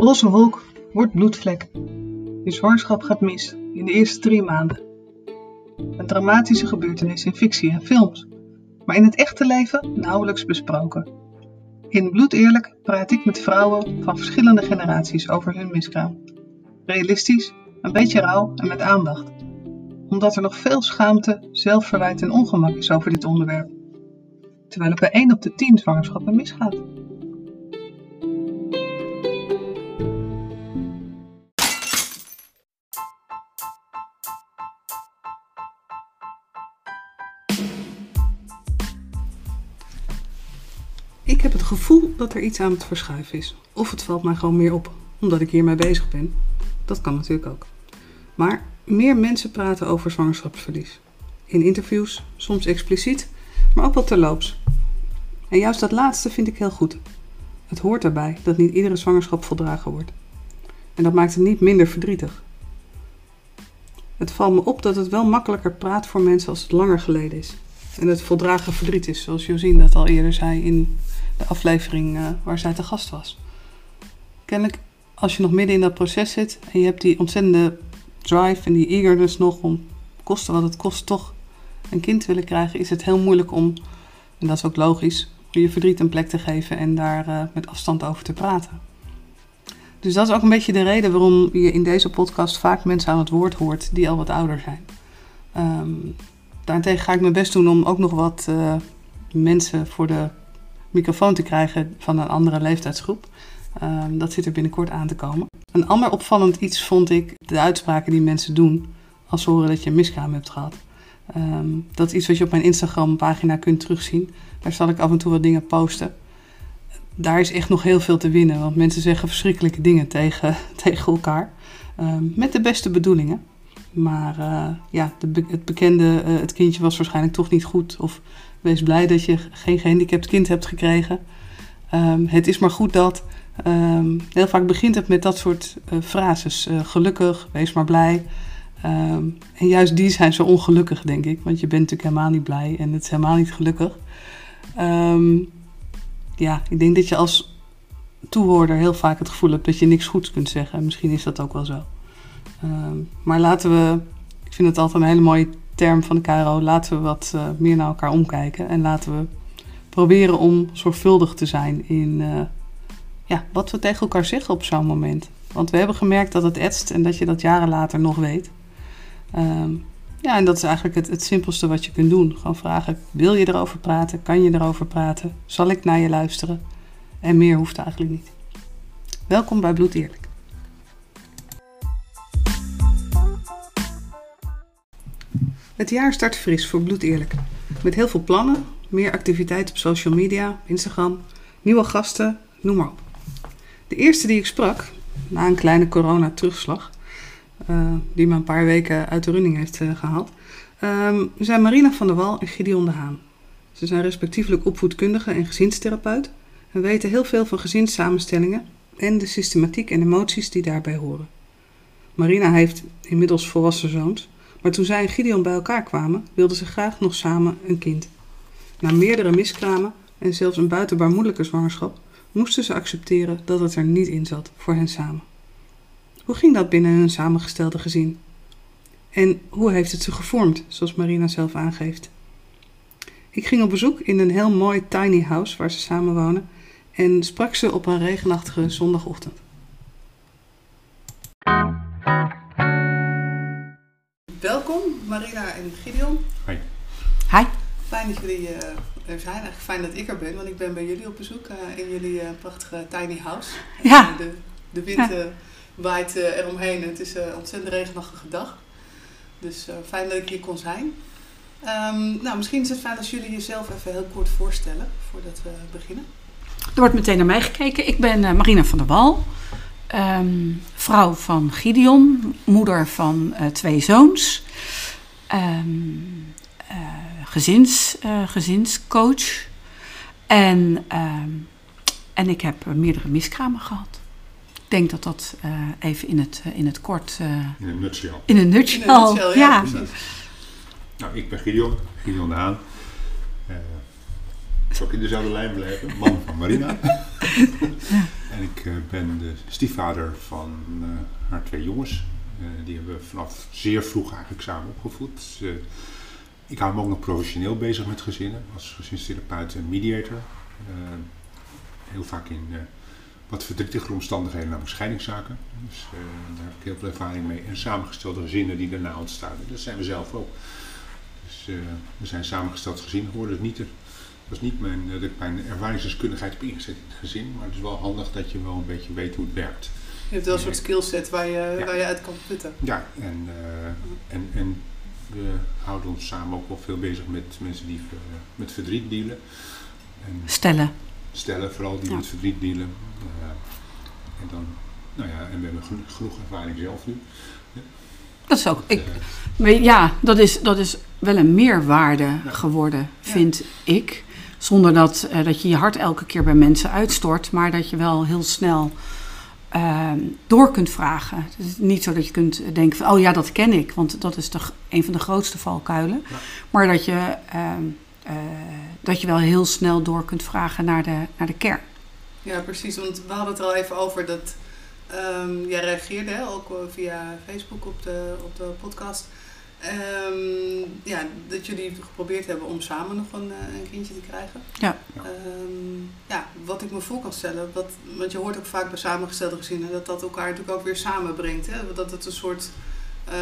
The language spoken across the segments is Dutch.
Roze wolk wordt bloedvlek. Je zwangerschap gaat mis in de eerste drie maanden. Een dramatische gebeurtenis in fictie en films, maar in het echte leven nauwelijks besproken. In Bloed Eerlijk praat ik met vrouwen van verschillende generaties over hun miskraam. Realistisch, een beetje rauw en met aandacht. Omdat er nog veel schaamte, zelfverwijt en ongemak is over dit onderwerp. Terwijl het bij 1 op de 10 zwangerschappen misgaat. Gevoel dat er iets aan het verschuiven is. Of het valt mij gewoon meer op, omdat ik hiermee bezig ben. Dat kan natuurlijk ook. Maar meer mensen praten over zwangerschapsverlies. In interviews, soms expliciet, maar ook wel terloops. En juist dat laatste vind ik heel goed. Het hoort erbij dat niet iedere zwangerschap voldragen wordt. En dat maakt het niet minder verdrietig. Het valt me op dat het wel makkelijker praat voor mensen als het langer geleden is. En het voldragen verdriet is, zoals Josien dat al eerder zei in de aflevering uh, waar zij te gast was. Kennelijk, als je nog midden in dat proces zit en je hebt die ontzettende drive en die eagerness nog om kosten wat het kost toch een kind willen krijgen, is het heel moeilijk om, en dat is ook logisch, je verdriet een plek te geven en daar uh, met afstand over te praten. Dus dat is ook een beetje de reden waarom je in deze podcast vaak mensen aan het woord hoort die al wat ouder zijn. Um, daarentegen ga ik mijn best doen om ook nog wat uh, mensen voor de microfoon te krijgen van een andere leeftijdsgroep. Um, dat zit er binnenkort aan te komen. Een ander opvallend iets vond ik de uitspraken die mensen doen als ze horen dat je een miskraam hebt gehad. Um, dat is iets wat je op mijn Instagram pagina kunt terugzien. Daar zal ik af en toe wat dingen posten. Daar is echt nog heel veel te winnen, want mensen zeggen verschrikkelijke dingen tegen, tegen elkaar. Um, met de beste bedoelingen. Maar uh, ja, de, het bekende, uh, het kindje was waarschijnlijk toch niet goed. Of wees blij dat je geen gehandicapt kind hebt gekregen. Um, het is maar goed dat. Um, heel vaak begint het met dat soort uh, frases. gelukkig, wees maar blij. Um, en juist die zijn zo ongelukkig, denk ik. Want je bent natuurlijk helemaal niet blij en het is helemaal niet gelukkig. ja, ik denk dat je als toehoorder heel vaak het gevoel hebt dat je niks goeds kunt zeggen. En misschien is dat ook wel zo. Maar laten we, ik vind het altijd een hele mooie term van de KRO, laten we wat uh, meer naar elkaar omkijken. En laten we proberen om zorgvuldig te zijn in uh, ja, wat we tegen elkaar zeggen op zo'n moment. Want we hebben gemerkt dat het etst en dat je dat jaren later nog weet. Um, ja, en dat is eigenlijk het, het simpelste wat je kunt doen. Gewoon vragen, wil je erover praten? Kan je erover praten? Zal ik naar je luisteren? En meer hoeft eigenlijk niet. Welkom bij Bloed Eerlijk. Het jaar start fris voor Bloed Eerlijk. Met heel veel plannen, meer activiteit op social media, Instagram, nieuwe gasten, noem maar op. De eerste die ik sprak, na een kleine corona-terugslag, uh, die me een paar weken uit de running heeft uh, gehaald, um, zijn Marina van der Wal en Gideon de Haan. Ze zijn respectievelijk opvoedkundige en gezinstherapeut en weten heel veel van gezinssamenstellingen en de systematiek en emoties die daarbij horen. Marina heeft inmiddels volwassen zoons maar toen zij en Gideon bij elkaar kwamen, wilden ze graag nog samen een kind. Na meerdere miskramen en zelfs een buitenbaar moeilijke zwangerschap moesten ze accepteren dat het er niet in zat voor hen samen. Hoe ging dat binnen hun samengestelde gezin? En hoe heeft het ze gevormd, zoals Marina zelf aangeeft? Ik ging op bezoek in een heel mooi tiny house waar ze samen wonen en sprak ze op een regenachtige zondagochtend. Welkom, Marina en Gideon. Hi. Hi. Fijn dat jullie uh, er zijn. Eigenlijk fijn dat ik er ben, want ik ben bij jullie op bezoek uh, in jullie uh, prachtige tiny house. Ja. de, de wind ja. waait eromheen en het is een ontzettend regenachtige dag. Dus fijn dat ik hier kon zijn. Um, nou, misschien is het fijn als jullie jezelf even heel kort voorstellen voordat we beginnen. Er wordt meteen naar mij gekeken. Ik ben Marina van der Wal. Um, vrouw van Gideon, moeder van uh, twee zoons, um, uh, gezins, uh, gezinscoach. En, um, en ik heb meerdere miskramen gehad. Ik denk dat dat even in het, in het kort. in een nutshell. In een nutshell, in een nutshell ja. ja. Nou, ik ben Gideon, Gideon de Haan. Zal ik in dezelfde lijn blijven? Man van Marina. Ik eh, ben de stiefvader van eh, haar twee jongens. Eh, die hebben we vanaf zeer vroeg eigenlijk samen opgevoed. Dus, ik hou me ook nog professioneel bezig met gezinnen. Als gezinstherapeut en mediator. Heel vaak in wat verdrietigere omstandigheden, namelijk scheidingszaken. Dus daar heb ik heel veel ervaring mee. En samengestelde gezinnen die daarna ontstaan. Dat zijn we zelf ook. Dus we zijn samengesteld gezin geworden. Dus niet er, dat is niet mijn, eh, dat ik mijn ervaringsdeskundigheid heb ingezet in het gezin. Maar het is wel handig dat je wel een beetje weet hoe het werkt. Je hebt wel een soort skillset waar je, Ja. waar je uit kan putten. Ja, en, eh, en, en we houden ons samen ook wel veel bezig met mensen die eh, met verdriet dealen. En Stellen. stellen vooral die Ja. met verdriet dealen. En dan, nou ja, en we hebben geno- genoeg ervaring zelf nu. Dat is ook. Ik, Eh, maar ja, dat is, dat is wel een meerwaarde geworden, vind ik. Zonder dat, eh, dat je je hart elke keer bij mensen uitstort, maar dat je wel heel snel ehm, door kunt vragen. Het is niet zo dat je kunt denken van, oh ja, dat ken ik, want dat is toch een van de grootste valkuilen. Ja. Maar dat je, ehm, eh, dat je wel heel snel door kunt vragen naar de, naar de kern. Ja, precies. Want we hadden het er al even over dat ehm, jij reageerde hè, ook eh, via Facebook op de, op de podcast. Ehm, ja, dat jullie geprobeerd hebben om samen nog een, eh, een kindje te krijgen. Ja. Ehm, ja, wat ik me voor kan stellen, wat, want je hoort ook vaak bij samengestelde gezinnen dat dat elkaar natuurlijk ook weer samenbrengt. Hè? Dat het een soort, eh,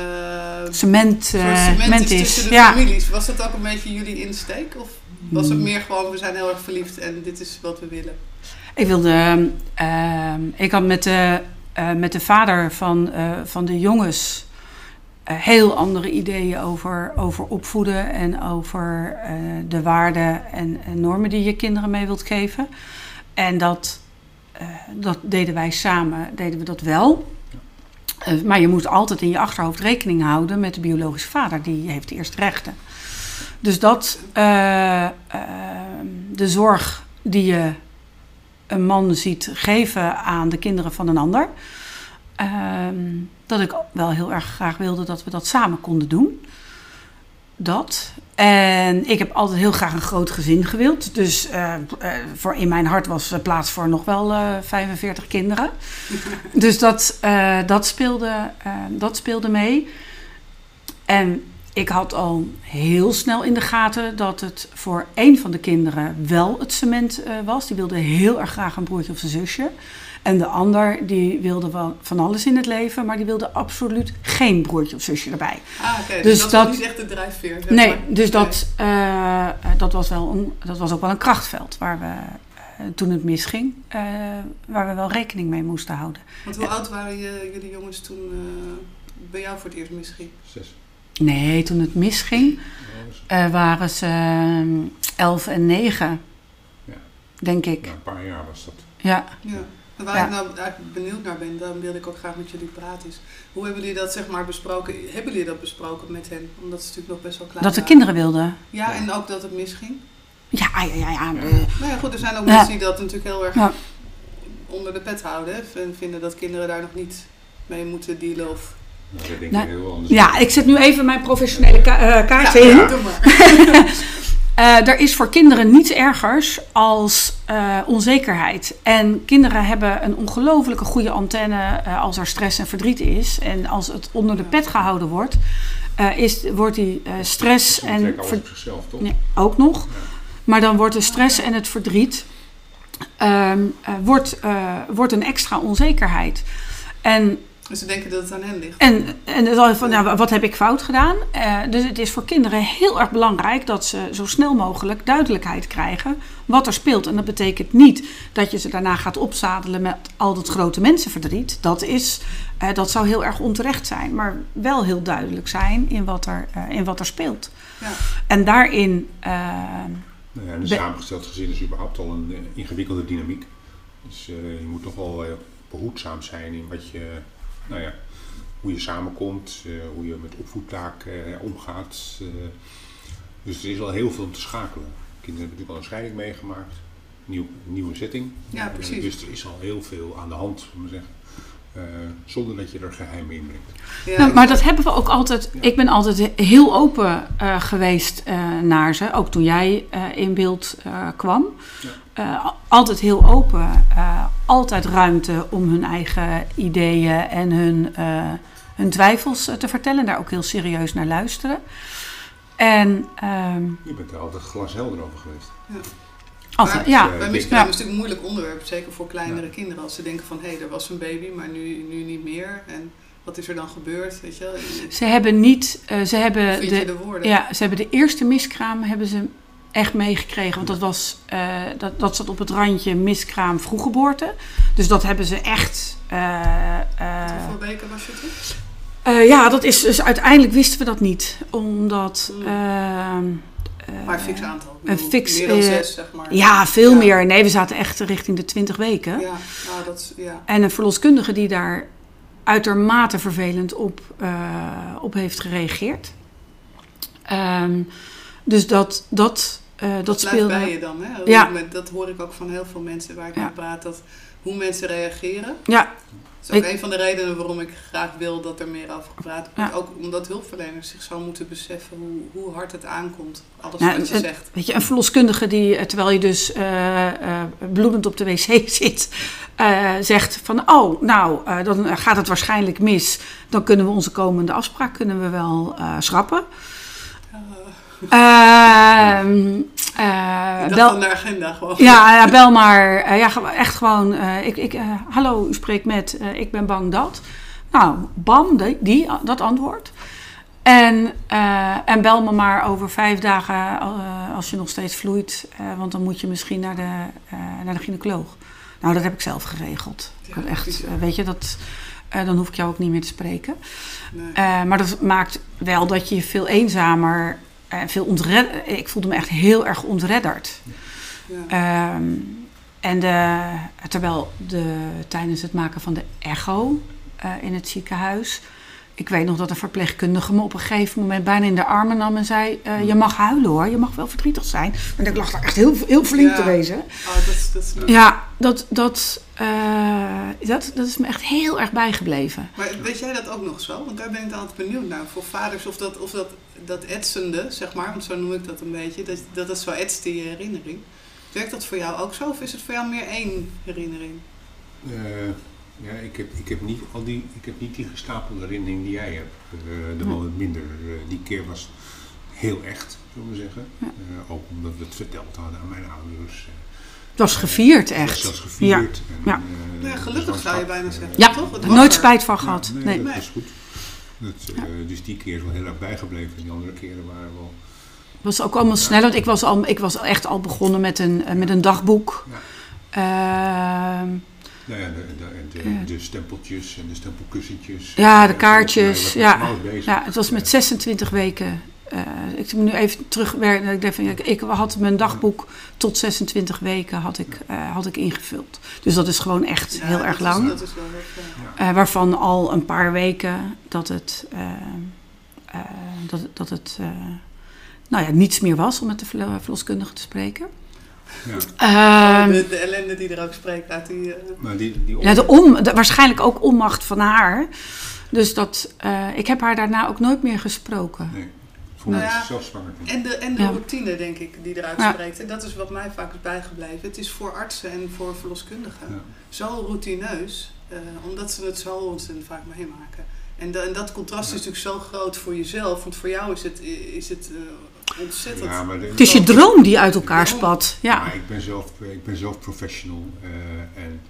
Cement, eh, cement cement is tussen de Ja. families. Was dat ook een beetje jullie insteek? Of was het Hmm. meer gewoon, we zijn heel erg verliefd en dit is wat we willen? Ik wilde. ehm, ik had met de, met de vader van, van de jongens heel andere ideeën over, over opvoeden en over eh, de waarden en, en normen die je kinderen mee wilt geven. En dat, eh, dat deden wij samen, deden we dat wel. Eh, maar je moet altijd in je achterhoofd rekening houden met de biologische vader, die heeft eerst rechten. Dus dat, eh, de zorg die je een man ziet geven aan de kinderen van een ander. Ehm, dat ik wel heel erg graag wilde dat we dat samen konden doen. Dat. En ik heb altijd heel graag een groot gezin gewild. Dus eh, eh, voor in mijn hart was er plaats voor nog wel eh 45 kinderen. dus dat, dat, speelde, dat speelde mee. En ik had al heel snel in de gaten dat het voor één van de kinderen wel het cement was. Die wilde heel erg graag een broertje of een zusje. En de ander die wilde wel van alles in het leven, maar die wilde absoluut geen broertje of zusje erbij. Ah, oké. Dus, Dus dat, was niet echt de drijfveer. zeg Nee, maar. dus dat, eh, dat, was wel een, dat was ook wel een krachtveld waar we eh, toen het misging, eh, waar we wel rekening mee moesten houden. Want hoe oud waren je, jullie jongens toen eh, bij jou voor het eerst misschien? zes. Nee, toen het misging, eh, waren ze eh, 11 en 9, Ja. denk ik. na een paar jaar was dat. Ja. Ja. En waar Ja. ik nou eigenlijk benieuwd naar ben, dan wilde ik ook graag met jullie praten. Is, hoe hebben jullie dat zeg maar besproken? Hebben jullie dat besproken met hen? Omdat ze natuurlijk nog best wel klein Dat de waren. kinderen wilden. Ja, en ook dat het misging. Ja, ja, ja. ja. eh, Nou ja, goed, er zijn ook Ja. mensen die dat natuurlijk heel erg Ja. onder de pet houden. Hè, en vinden dat kinderen daar nog niet mee moeten dealen. Of... Nou, dat denk Nou, ik heel anders. ja, ik zet nu even mijn professionele ka- eh, kaart ja, in. ja, doe maar. Eh, er is voor kinderen niets ergers als eh, onzekerheid. En kinderen hebben een ongelofelijke goede antenne eh, als er stress en verdriet is. En als het onder de pet gehouden wordt, is, wordt die stress en zichzelf, toch? Nee, ook nog. Maar dan wordt de stress en het verdriet ehm, eh, wordt, wordt een extra onzekerheid. En Dus ze denken dat het aan hen ligt. en, en dan van, nou, wat heb ik fout gedaan? Eh, dus het is voor kinderen heel erg belangrijk dat ze zo snel mogelijk duidelijkheid krijgen wat er speelt. En dat betekent niet dat je ze daarna gaat opzadelen met al dat grote mensenverdriet. Dat, is, eh, dat zou heel erg onterecht zijn, maar wel heel duidelijk zijn in wat er, eh, in wat er speelt. Ja. En daarin, Nou ja, en Be- samengesteld gezin is überhaupt al een ingewikkelde dynamiek. Dus eh, je moet toch wel eh, behoedzaam zijn in wat je, nou ja, hoe je samenkomt, eh, hoe je met opvoedtaken eh, omgaat. eh. dus er is al heel veel om te schakelen. Kinderen hebben natuurlijk al een scheiding meegemaakt, nieuw, nieuwe setting. Ja, precies. dus er is al heel veel aan de hand, zullen we zeggen. eh, zonder dat je er geheim in brengt. Ja, Nou, maar dat hebben we ook altijd. Ik ben altijd heel open eh, geweest eh, naar ze. Ook toen jij eh, in beeld eh, kwam. Ja. Eh, altijd heel open. eh, altijd ruimte om hun eigen ideeën en hun, eh, hun twijfels te vertellen. Daar ook heel serieus naar luisteren. En ehm, Je bent er altijd glashelder over geweest. altijd, Maar- ja, Bij miskraam ja. is natuurlijk een moeilijk onderwerp, zeker voor kleinere Ja. kinderen. Als ze denken van, hé, er was een baby, maar nu, nu niet meer. En wat is er dan gebeurd, weet je wel? ze hebben niet, eh, ze hebben de, de woorden? Ja, ze hebben de eerste miskraam hebben ze echt meegekregen. Want dat, was, eh, dat, dat zat op het randje miskraam vroeggeboorte. Dus dat hebben ze echt... eh, eh, Hoeveel weken was je toen? eh, ja, dat is dus uiteindelijk wisten we dat niet. Omdat... Hmm. ehm, eh, Maar een fix aantal. Een fix, Meer dan eh, zes, zeg maar. Ja, veel Ja. meer. Nee, we zaten echt richting de 20 weken. Ja, nou, dat ja. En een verloskundige die daar uitermate vervelend op, eh, op heeft gereageerd. Ehm, dus dat, dat, eh, dat, Dat speelde. bij je dan, hè? Ja. Dat hoor ik ook van heel veel mensen waar ik Ja. mee praat. Dat hoe mensen reageren. Ja, Dat is ook Ik- een van de redenen waarom ik graag wil dat er meer over gepraat wordt. Ja. Ook omdat hulpverleners zich zo moeten beseffen hoe, hoe hard het aankomt. Alles Nou, wat je zegt. weet je, een verloskundige die, eh, terwijl je dus eh, bloedend op de wc zit, zegt van, oh, nou, dan gaat het waarschijnlijk mis. Dan kunnen we onze komende afspraak kunnen we wel schrappen. Ik dacht bel- aan de agenda gewoon. Ja, ja, bel maar. Eh, ja, echt gewoon. eh, ik, ik, hallo, u spreekt met. ik ben bang dat. Nou, bam, die, die, dat antwoord. En, en bel me maar over vijf dagen als je nog steeds vloeit. want dan moet je misschien naar de, naar de gynaecoloog. Nou, dat heb ik zelf geregeld. Ja, echt, weet je, dat, dan hoef ik jou ook niet meer te spreken. Nee. Maar dat maakt wel dat je je veel eenzamer en veel ontred... Ik voelde me echt heel erg ontredderd. Ja. Ehm, en de, terwijl de, tijdens het maken van de echo eh, in het ziekenhuis. Ik weet nog dat een verpleegkundige me op een gegeven moment bijna in de armen nam en zei: eh, Je mag huilen hoor, je mag wel verdrietig zijn. Maar ik lag daar echt heel, heel flink Ja. te wezen. Oh, dat, is- dat is leuk. Ja, dat, dat, eh, dat, dat is me echt heel erg bijgebleven. Maar weet jij dat ook nog zo? Want daar ben ik dan altijd benieuwd naar. Voor vaders of dat, of dat, dat etsende, zeg maar, want zo noem ik dat een beetje, dat, dat het zo etst in je herinnering. Werkt dat voor jou ook zo? Of is het voor jou meer één herinnering? Eh, ja, ik heb, ik, heb niet al die, ik heb niet die gestapelde herinnering die jij hebt. Eh de Nee. wel minder. Eh, die keer was heel echt, zullen we zeggen. Ja. Eh, ook omdat we het verteld hadden aan mijn ouders. Het was gevierd, Het was echt. gevierd. En, Ja. Ja, gelukkig zou je bijna zeggen. Ja, toch? Nooit spijt van ja, gehad. nee, Nee. dat was goed. Dat, eh, Dus die keer is wel heel erg bijgebleven. Die andere keren waren wel... Het was ook allemaal snel, want ik was, al, ik was echt al begonnen met een, met een dagboek. Ja. Nou ja, de, de, de, Ja. de stempeltjes en de stempelkussentjes. Ja, de kaartjes, was ja. ja, het was met 26 weken. eh, ik moet nu even terugwerken. Ik, denk ik, ik had mijn dagboek tot 26 weken had ik, eh, had ik ingevuld. Dus dat is gewoon echt Ja, heel erg is- lang. dat is wel heel. Eh, waarvan al een paar weken dat het, dat, dat het eh, nou ja, niets meer was om met de verlo- verloskundige te spreken. Ja. Ehm, de, de ellende die er ook spreekt uit die... eh, Maar die, die ja, de om, de- waarschijnlijk ook onmacht van haar. Dus dat, eh, ik heb haar daarna ook nooit meer gesproken. Nee, voor Nou ja, zelf zwanger. En de, en de Ja. routine, denk ik, die eruit Ja. spreekt. En dat is wat mij vaak is bijgebleven. Het is voor artsen en voor verloskundigen Ja. zo routineus, eh, omdat ze het zo ontzettend vaak meemaken. En, en dat contrast Ja. is natuurlijk zo groot voor jezelf, want voor jou is het, is het eh, ontzettend. Ja, maar de- Het is je droom die uit elkaar spat. Ja. Maar ik ben zelf, ik ben zelf professional eh, en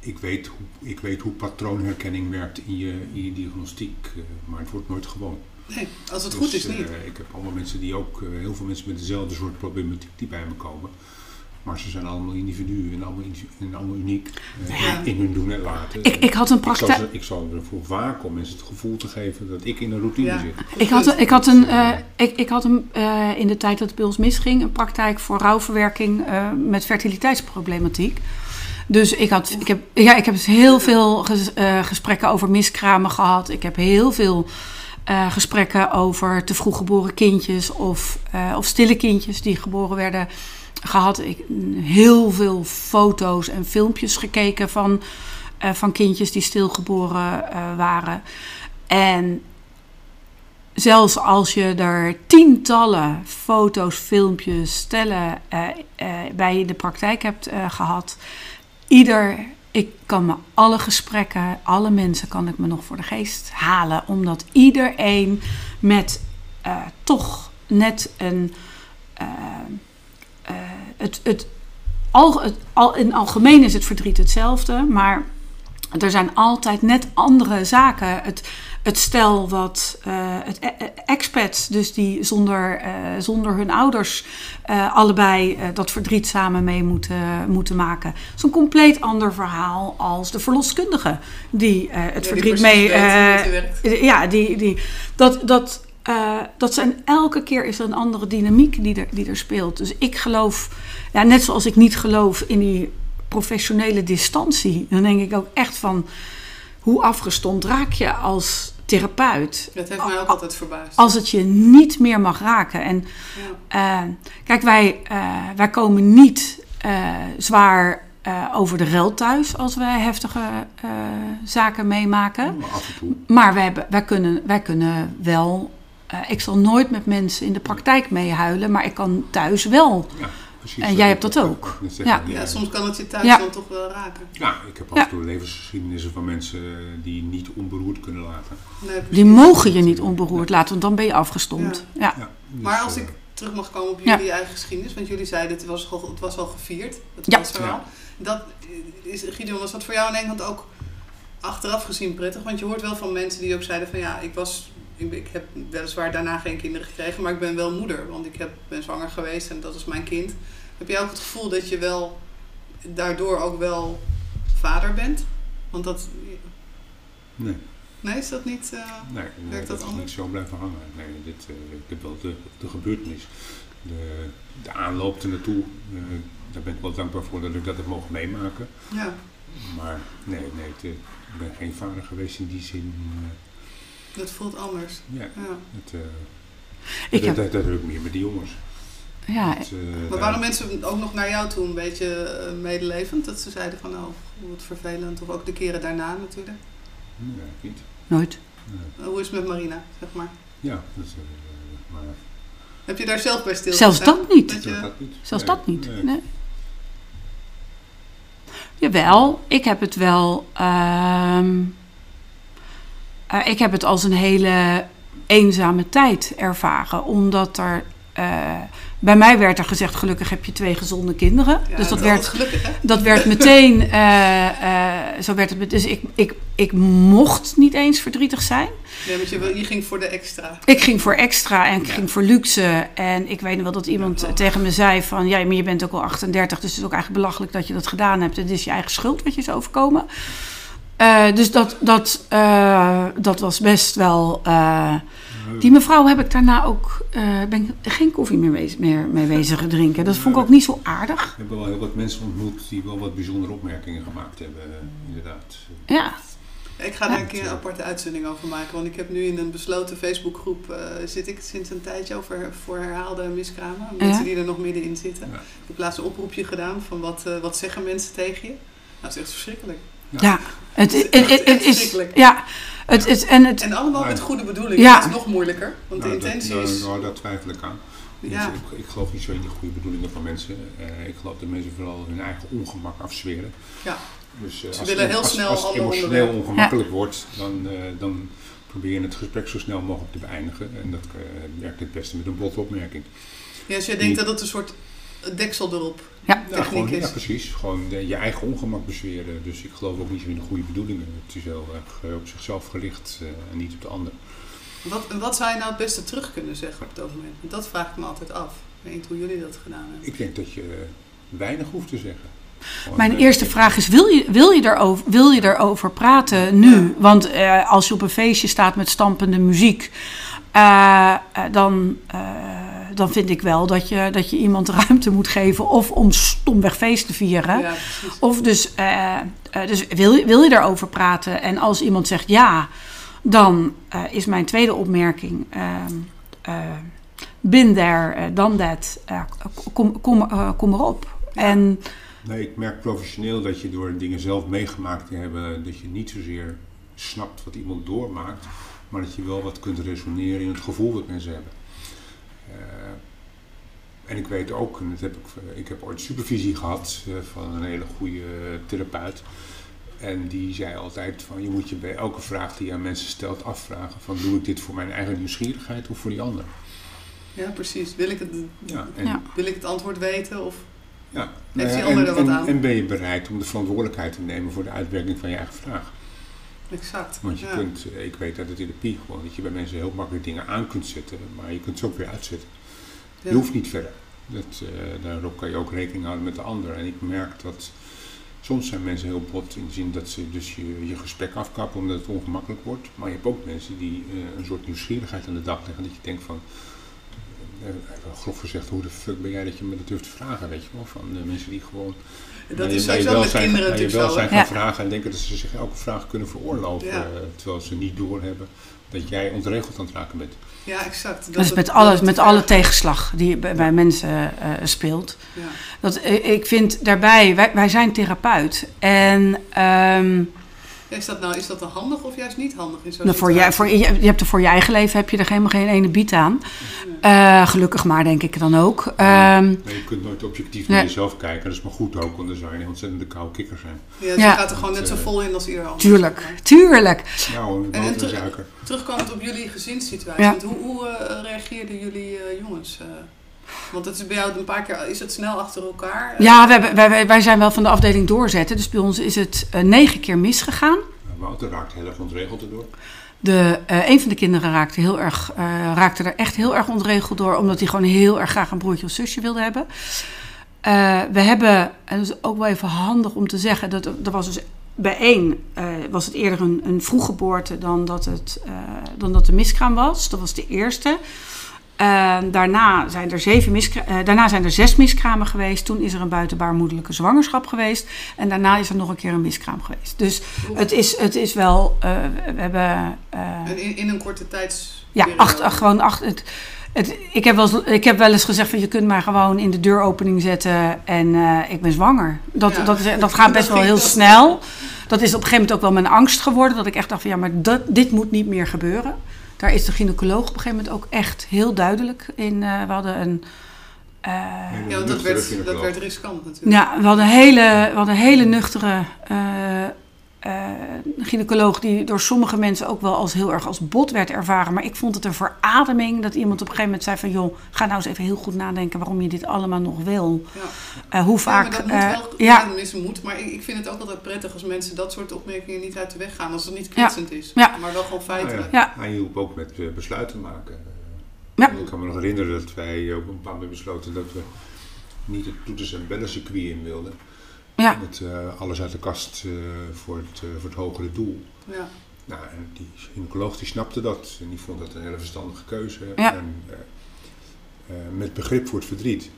ik weet, hoe, ik weet hoe patroonherkenning werkt in je, in je diagnostiek, eh, maar het wordt nooit gewoon. Nee, als het Dus, goed is eh, niet. ik heb allemaal mensen die ook, eh, heel veel mensen met dezelfde soort problematiek die bij me komen. Maar ze zijn allemaal individuen en allemaal, en allemaal uniek eh, Ja. in hun doen en laten. Ik, ik had een praktijk. ik zal ervoor waken om mensen het gevoel te geven dat ik in een routine Ja. zit. Ik had, een- ik had, een, eh, ik, ik had een, eh, in de tijd dat het bij ons misging een praktijk voor rouwverwerking eh, met fertiliteitsproblematiek. Dus ik, had, ik, heb, ja, ik heb dus heel veel ges- eh, gesprekken over miskramen gehad. Ik heb heel veel eh, gesprekken over te vroeg geboren kindjes of, eh, of stille kindjes die geboren werden gehad. Ik heel veel foto's en filmpjes gekeken van, eh, van kindjes die stilgeboren eh waren. En zelfs als je er tientallen foto's, filmpjes, stellen eh, bij de praktijk hebt eh, gehad, ieder, ik kan me alle gesprekken, alle mensen kan ik me nog voor de geest halen, omdat iedereen met toch net een. Eh, het, het, al, het, al, in het algemeen is het verdriet hetzelfde, maar er zijn altijd net andere zaken. Het, het stel wat eh, het e- e- expats, dus die zonder, eh, zonder hun ouders allebei dat verdriet samen mee moeten, moeten maken. Het is een compleet ander verhaal als de verloskundige die het verdriet mee. ja, die, die, dat, dat, eh, dat zijn elke keer is er een andere dynamiek die er, die er speelt. Dus ik geloof, ja, net zoals ik niet geloof in die professionele distantie, dan denk ik ook echt van hoe afgestomd raak je als therapeut Dat heeft mij ook altijd verbaasd. als het je niet meer mag raken. En Ja. eh, kijk, wij, eh, wij komen niet eh, zwaar eh, over de rel thuis als wij heftige eh, zaken meemaken. Maar af en toe. Maar wij, hebben, wij, kunnen, wij kunnen wel. Eh, ik zal nooit met mensen in de praktijk meehuilen, maar ik kan thuis wel. Ja, precies. En jij hebt dat ook. Ja. ja, soms kan het je thuis Ja. dan toch wel raken. Ja, ik heb af en toe levensgeschiedenissen van mensen eh, die niet onberoerd kunnen laten. Nee. Die mogen je niet onberoerd laten, want dan ben je afgestomd. Ja. Ja, dus, Maar als eh, ik terug mag komen op Ja. jullie eigen geschiedenis, want jullie zeiden het was, al- het was al gevierd, het Ja. was er al. Dat is, Gideon, was dat voor jou in Engeland ook achteraf gezien prettig? Want je hoort wel van mensen die ook zeiden van ja, ik was, ik, ik heb weliswaar daarna geen kinderen gekregen, maar ik ben wel moeder, want ik heb, ben zwanger geweest en dat is mijn kind. Heb jij ook het gevoel dat je wel daardoor ook wel vader bent? Want dat, Nee, nee, is dat niet... eh, nee, nee Werkt dat dat anders? zo blijven hangen. Nee, dit, eh, ik heb wel de, de gebeurtenis, de, de aanloop ernaartoe. eh daar ben ik wel dankbaar voor dat ik dat heb mogen meemaken. ja, Maar nee, nee het, ik ben geen vader geweest in die zin. Dat voelt anders. ja, Ja. het, eh, Ik dat, heb, dat, dat heb ik meer met die jongens. ja, Het, eh, Maar waren mensen ook nog naar jou toe een beetje eh, medelevend? Dat ze zeiden van, oh, wat vervelend. Of ook de keren daarna natuurlijk. Nee, niet. nooit. Nee. Hoe is het met Marina, zeg maar? Ja, dat, is, maar Heb je daar zelf bij stil Zelfs dat niet. Dat dat, je, dat niet. Zelfs Nee, dat niet. nee. Nee. Jawel, ik heb het wel. ehm, eh, ik heb het als een hele eenzame tijd ervaren. Omdat er. eh, bij mij werd er gezegd: gelukkig heb je twee gezonde kinderen. ja, dus dat werd, altijd gelukkig, hè? dat werd meteen. eh, zo werd het. Dus ik, ik, ik mocht niet eens verdrietig zijn. Nee, want je, je ging voor de extra. Ik ging voor extra en ik Ja. ging voor luxe. En ik weet nog wel dat iemand Ja. tegen me zei van... ja, maar je bent ook al 38, dus het is ook eigenlijk belachelijk dat je dat gedaan hebt. Het is je eigen schuld wat je is overkomen. Eh, dus dat, dat, eh, dat was best wel... eh, die mevrouw heb ik daarna ook... eh, ben ik geen koffie meer, wees, meer mee bezig drinken. Dat vond ik ook niet zo aardig. We hebben wel heel wat mensen ontmoet die wel wat bijzondere opmerkingen gemaakt hebben, inderdaad. Ja, Ik ga daar een keer een aparte uitzending over maken. Want ik heb nu in een besloten Facebookgroep... eh, zit ik sinds een tijdje over voor herhaalde miskramen. Mensen die er nog middenin zitten. Ja. Ik heb laatst een oproepje gedaan van wat, eh, wat zeggen mensen tegen je. Nou, dat is echt verschrikkelijk. Ja. Het, het, het, het is... Ja, het, het, en het... En allemaal Maar- met goede bedoelingen. Ja. Dat is nog moeilijker. Want de Nou, intentie dat, is... nou, nou, daar twijfel ik aan. Ja. Ik, ik geloof niet zo in die goede bedoelingen van mensen. Eh, ik geloof dat mensen vooral hun eigen ongemak afzweren. Ja. Dus, eh, Ze als, willen heel als, snel als het ander emotioneel onderwerp. ongemakkelijk wordt, dan, eh, dan probeer je het gesprek zo snel mogelijk te beëindigen. En dat eh, werkt het beste met een botte opmerking. Ja, dus jij denkt dat het een soort deksel erop Ja. Gewoon, is. ja, precies. Gewoon eh, je eigen ongemak bezweren. Dus ik geloof ook niet zo in de goede bedoelingen. Het is heel erg eh, op zichzelf gericht eh, en niet op de ander. Wat, wat zou je nou het beste terug kunnen zeggen op het ogenblik? Want dat vraag ik me altijd af. Ik weet niet hoe jullie dat gedaan hebben. Ik denk dat je weinig hoeft te zeggen. Gewoon, Mijn eerste vraag is: wil je, wil je, erover, wil je erover praten nu? Ja. Want eh, als je op een feestje staat met stampende muziek, dan, eh, dan vind ik wel dat je, dat je iemand ruimte moet geven. Of om stomweg feest te vieren. Ja, precies. Of dus, eh, eh, dus wil, je- wil je daarover praten? En als iemand zegt ja, dan eh, is mijn tweede opmerking. ehm eh been there, done that. Eh, kom, kom, eh, kom erop. Ja. En Nee, ik merk professioneel dat je door dingen zelf meegemaakt te hebben, dat je niet zozeer snapt wat iemand doormaakt, maar dat je wel wat kunt resoneren in het gevoel dat mensen hebben. Eh, en ik weet ook, en dat heb ik, ik heb ooit supervisie gehad eh, van een hele goede therapeut. En die zei altijd van je moet je bij elke vraag die je aan mensen stelt afvragen van doe ik dit voor mijn eigen nieuwsgierigheid of voor die ander? Ja, precies. Wil ik het, Ja, en, Ja. wil ik het antwoord weten? Of... ja. Heeft die Nou ander er wat en- aan? en ben je bereid om de verantwoordelijkheid te nemen voor de uitwerking van je eigen vraag? Exact. Want je ja. kunt, eh, ik weet uit de therapie gewoon, dat je bij mensen heel makkelijk dingen aan kunt zetten, maar je kunt ze ook weer uitzetten. Ja. Je hoeft niet verder. Dat, eh, daarop kan je ook rekening houden met de ander. En ik merk dat soms zijn mensen heel bot in de zin dat ze dus je, je gesprek afkappen omdat het ongemakkelijk wordt. Maar je hebt ook mensen die eh, een soort nieuwsgierigheid aan de dag leggen. Dat je denkt van, even grof gezegd, hoe de fuck ben jij dat je me dat durft te vragen, weet je wel. Van de mensen die gewoon Dat is je- met welzijn- kinderen natuurlijk zo. welzijn hè? gaan Ja. vragen en denken dat ze zich elke vraag kunnen veroorloven. Ja. eh, terwijl ze niet doorhebben dat jij ontregeld aan het raken bent. Ja, exact. Dat is met, alles, met alle tegenslag die bij, bij mensen eh, speelt. Ja. Dat, eh, ik vind daarbij, wij, wij zijn therapeut. En ehm, Is dat nou is dat dan handig of juist niet handig in zo'n nou, voor je, voor, je, je hebt er voor je eigen leven heb je er helemaal geen ene biet aan. Eh, gelukkig maar, denk ik dan ook. Ehm, Maar je kunt nooit objectief naar Nee. jezelf kijken. Dat is maar goed ook, want dan zou je een ontzettende koude kikker zijn. Ja, ze Ja. gaat er gewoon net zo eh, vol in als ieder ander. tuurlijk, zeg maar. tuurlijk. Nou, En- en. Terugkomend op jullie gezinssituatie. Ja. Hoe, hoe eh, reageerden jullie eh, jongens? Want het is bij jou een paar keer, is het snel achter elkaar? Ja, we hebben, wij, wij- wij zijn wel van de afdeling doorzetten. Dus bij ons is het eh, negen keer misgegaan. Wouter raakt heel erg ontregeld erdoor. De, eh, een van de kinderen raakte, heel erg, eh, raakte er echt heel erg ontregeld door, omdat hij gewoon heel erg graag een broertje of zusje wilde hebben. Eh, we hebben, en dat is ook wel even handig om te zeggen, dat er was dus bij één eh, was het eerder een, een vroeggeboorte dan dat, het, eh, dan dat de miskraam was. Dat was de eerste. Eh, daarna, zijn er zeven eh, daarna zijn er zes miskramen geweest. Toen is er een buitenbaarmoedelijke zwangerschap geweest. En daarna is er nog een keer een miskraam geweest. Dus het is, het is wel. eh, we hebben. eh, in, in een korte tijds. ja, acht, gewoon acht. Het, het, ik, heb wel, eens- ik heb wel eens gezegd van je kunt mij gewoon in de deuropening zetten en ik ben zwanger. Dat, Ja. dat, is- dat gaat best wel heel snel. Dat is op een gegeven moment ook wel mijn angst geworden. Dat ik echt dacht van ja, maar dat, dit moet niet meer gebeuren. Daar is de gynaecoloog op een gegeven moment ook echt heel duidelijk in. eh, we hadden een... eh, Ja, want dat werd, dat werd riskant natuurlijk. ja, we hadden een hele, we hadden een hele nuchtere eh, eh, gynaecoloog die door sommige mensen ook wel als heel erg als bot werd ervaren. Maar ik vond het een verademing dat iemand op een gegeven moment zei van... joh, ga nou eens even heel goed nadenken waarom je dit allemaal nog wil. Ja. Eh, hoe Ja, vaak... maar dat moet eh, wel, ja, ja, is moet, maar ik, ik vind het ook altijd prettig als mensen dat soort opmerkingen niet uit de weg gaan. Als het niet kwetsend is, Ja. maar wel gewoon feitelijk. Ja. Hij hielp ook met besluiten maken. Ja. Ik kan me nog herinneren dat wij op een bepaald moment besloten dat we niet het toeters- en bellencircuit in wilden. Ja, Met eh, alles uit de kast eh, voor, het, eh, voor het hogere doel. Ja. Nou, en die gynaecoloog die snapte dat en die vond dat een hele verstandige keuze. Ja. En, eh, eh, met begrip voor het verdriet.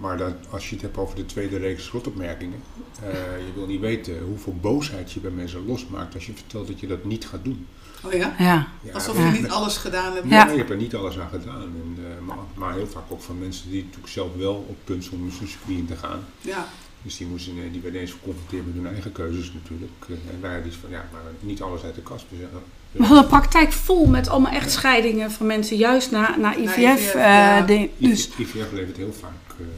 Maar dan, als je het hebt over de tweede reeks slotopmerkingen, eh, je wil niet weten hoeveel boosheid je bij mensen losmaakt als je vertelt dat je dat niet gaat doen. Oh ja? ja, Ja, Alsof ja. je niet alles gedaan hebt. Ja. Nee, je hebt er niet alles aan gedaan. En, eh, maar, maar heel vaak ook van mensen die natuurlijk zelf wel op het punt stonden om zo'n circuit in te gaan. Ja. Dus die, moesten, eh, die werden eens geconfronteerd met hun eigen keuzes natuurlijk. Eh, En wij hadden iets van, ja, maar niet alles uit de kast. Dus, ja, we hadden een praktijk vol met allemaal echtscheidingen van mensen juist na, na IVF. IVF, eh, ja. dus IVF levert heel vaak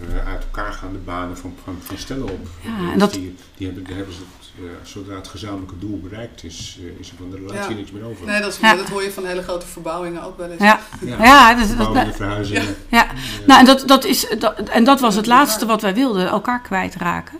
eh, uit elkaar gaande banen van, van, van stellen op. Ja, Dus en dat- die, die hebben, daar hebben ze eh, zodra het gezamenlijke doel bereikt is, eh, is er van de relatie Ja. niks meer over. Nee, dat, is, Ja. dat hoor je van hele grote verbouwingen ook wel eens. ja, Ja, ja, dat, dat, Verbouwingen, verhuizingen. Ja, nou, en dat, dat, is, dat, en dat was het laatste wat wij wilden, elkaar kwijtraken.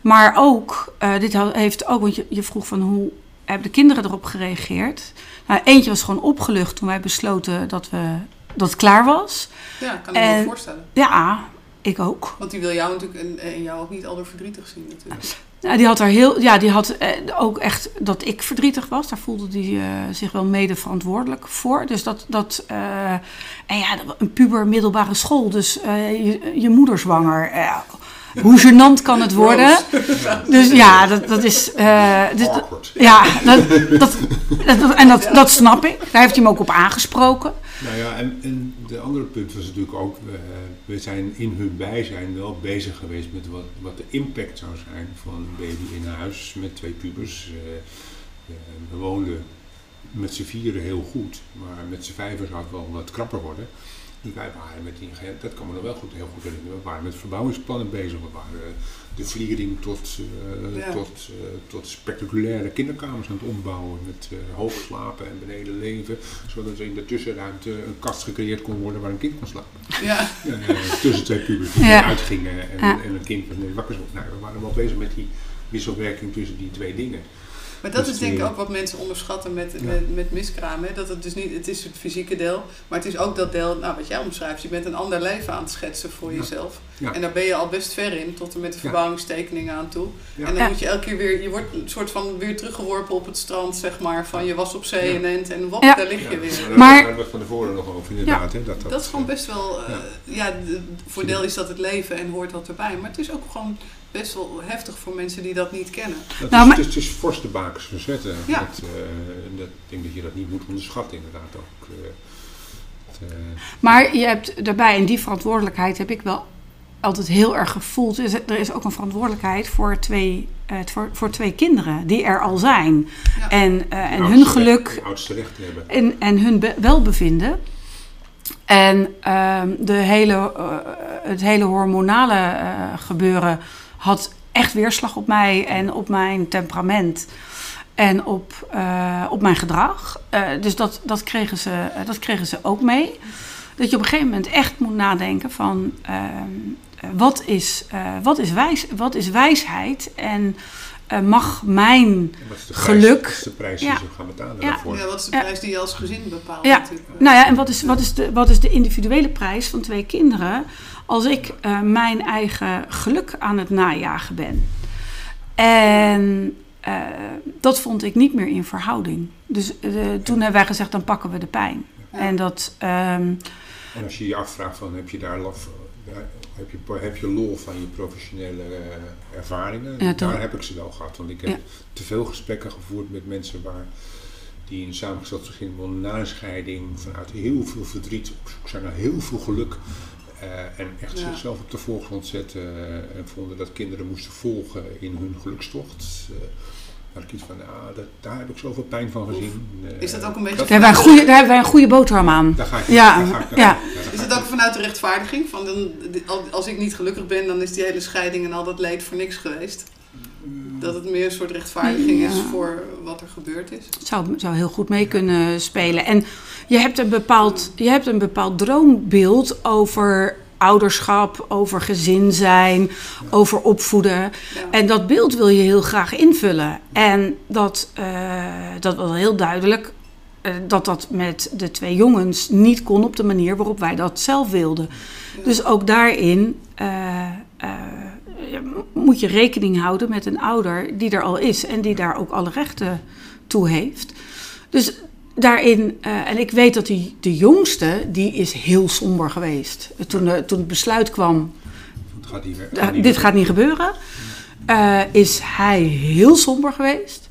Maar ook, eh, dit heeft ook, want je, je vroeg van hoe hebben de kinderen erop gereageerd. Nou, eentje was gewoon opgelucht toen wij besloten dat, we, dat het klaar was. Ja, kan ik me En- wel voorstellen. Ja, ik ook. Want die wil jou natuurlijk en, en jou ook niet al door verdrietig zien natuurlijk. Nou, die had er heel, ja, die had eh, ook echt dat ik verdrietig was. Daar voelde hij eh, zich wel mede verantwoordelijk voor. Dus dat, dat eh, en ja, een puber middelbare school, dus eh, je, je moeder zwanger. Hoe gênant kan het worden? Dus ja, dat, dat is. eh, Awkward. ja, dat, dat, dat- en dat, dat snap ik. Daar heeft hij me ook op aangesproken. Nou ja, en, de andere punt was natuurlijk ook, we, we zijn in hun bijzijn wel bezig geweest met wat, de impact zou zijn van een baby in huis met twee pubers. Eh, eh, we woonden met z'n vieren heel goed, maar met z'n vijven zou het wel wat krapper worden. Dus wij waren met die, dat kan me nog wel goed, heel goed herinneren, we waren met verbouwingsplannen bezig. We waren eh, de vliering tot, eh, Ja. tot, eh, tot spectaculaire kinderkamers aan het ombouwen. Met eh hoog slapen en beneden leven. Zodat er in de tussenruimte een kast gecreëerd kon worden waar een kind kon slapen. Ja, tussen twee pubers die Ja. uitgingen en, Ja. en een kind was wakker. zo. Nou, we waren wel bezig met die wisselwerking tussen die twee dingen. Maar dat Dus is denk ik ook wat mensen onderschatten met, Ja. met, met miskraam. Hè? Dat het dus niet, het is het fysieke deel, maar het is ook dat deel, nou wat jij omschrijft, je bent een ander leven aan het schetsen voor Ja. jezelf. Ja. En daar ben je al best ver in, tot en met de verbouwingstekeningen aan toe. Ja. En dan Ja. moet je elke keer weer, je wordt een soort van weer teruggeworpen op het strand, zeg maar, van je was op zee Ja. en end en Ja. daar lig je Ja, weer. daar Maar- hadden we het van tevoren nog over inderdaad. Hè, dat, dat, Dat is gewoon best wel, eh, Ja. ja, de- voordeel is dat het leven en hoort dat erbij. Maar het is ook gewoon best wel heftig voor mensen die dat niet kennen. Dat Nou, is, maar- het, is, het is fors de bakens verzetten. Ja. Dat, eh, dat, ik denk dat je dat niet moet onderschatten inderdaad ook. eh. Het, eh, Maar je hebt daarbij, en die verantwoordelijkheid heb ik wel altijd heel erg gevoeld. Dus er is ook een verantwoordelijkheid voor twee, voor, voor twee kinderen die er al zijn. Ja. En, en hun geluk recht- de oudste recht hebben. en, en hun be- welbevinden. En ehm, de hele, het hele hormonale gebeuren had echt weerslag op mij en op mijn temperament. En op, eh, op mijn gedrag. Eh, dus dat, dat, kregen ze, eh, dat kregen ze ook mee. Dat je op een gegeven moment echt moet nadenken van... ehm, eh, wat, is, eh, wat, is wijs, wat is wijsheid? En eh, mag mijn... En wat is de prijs, Geluk. wat is de prijs Ja. die ze gaan betalen Ja. daarvoor? Ja, wat is de Ja. prijs die je als gezin bepaalt Ja. natuurlijk. Nou ja, en wat is, wat is, de, wat is de individuele prijs van twee kinderen als ik eh, mijn eigen geluk aan het najagen ben? En eh, dat vond ik niet meer in verhouding. Dus eh, toen hebben wij gezegd, dan pakken we de pijn. Ja. En dat, ehm, En als je je afvraagt van heb je daar laf, heb, je, heb je lol van je professionele ervaringen? Ja, daar heb ik ze wel gehad. Want ik heb Ja. te veel gesprekken gevoerd met mensen waar die in samengesteld gezin wonen na een scheiding vanuit heel veel verdriet op zoek zijn naar heel veel geluk. Eh, en echt Ja. zichzelf op de voorgrond zetten eh, en vonden dat kinderen moesten volgen in hun gelukstocht. Uh, had ik iets van, ah, dat, daar heb ik zoveel pijn van gezien. Eh, Is dat ook een beetje- daar, hebben wij een goede, daar hebben wij een goede boterham aan. Daar ga ik, Ja, daar ga ik, daar ja. daar Is het ook vanuit de rechtvaardiging? Van dan, als ik niet gelukkig ben, dan is die hele scheiding en al dat leed voor niks geweest. Dat het meer een soort rechtvaardiging is voor wat er gebeurd is. Het zou, zou heel goed mee kunnen spelen. En je hebt een bepaald, je hebt een bepaald droombeeld over ouderschap, over gezin zijn, over opvoeden. Ja. En dat beeld wil je heel graag invullen. En dat, eh, dat was heel duidelijk. eh, dat dat met de twee jongens niet kon op de manier waarop wij dat zelf wilden. Dus ook daarin eh, moet je rekening houden met een ouder die er al is en die daar ook alle rechten toe heeft. Dus daarin, eh, en ik weet dat die, de jongste, die is heel somber geweest. Toen, de, toen het besluit kwam, gaat dit gaat niet gebeuren, uh, is hij heel somber geweest.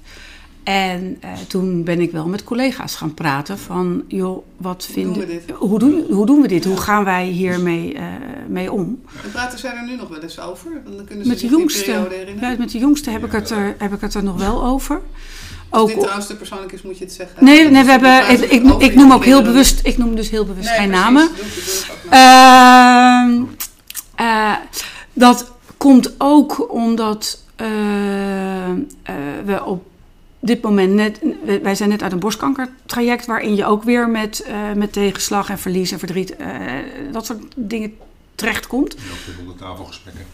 En uh, toen ben ik wel met collega's gaan praten van, joh, wat vinden... Hoe doen we dit? Hoe doen, hoe doen we dit? Hoe gaan wij hiermee uh, mee om? En praten zij er nu nog wel eens over? Dan kunnen ze met de jongste, ja, met de jongste heb, ik het er, heb ik het er nog wel over. Als dit trouwens te persoonlijk is, moet je het zeggen. Nee, nee we hebben, ik, ik, ik noem ook heel bewust, ik noem dus heel bewust nee, geen namen. Uh, dat komt ook omdat uh, we op dit moment net, wij zijn net uit een borstkankertraject waarin je ook weer met, uh, met tegenslag en verlies en verdriet, uh, dat soort dingen terechtkomt. Ja, onder tafelgesprekken.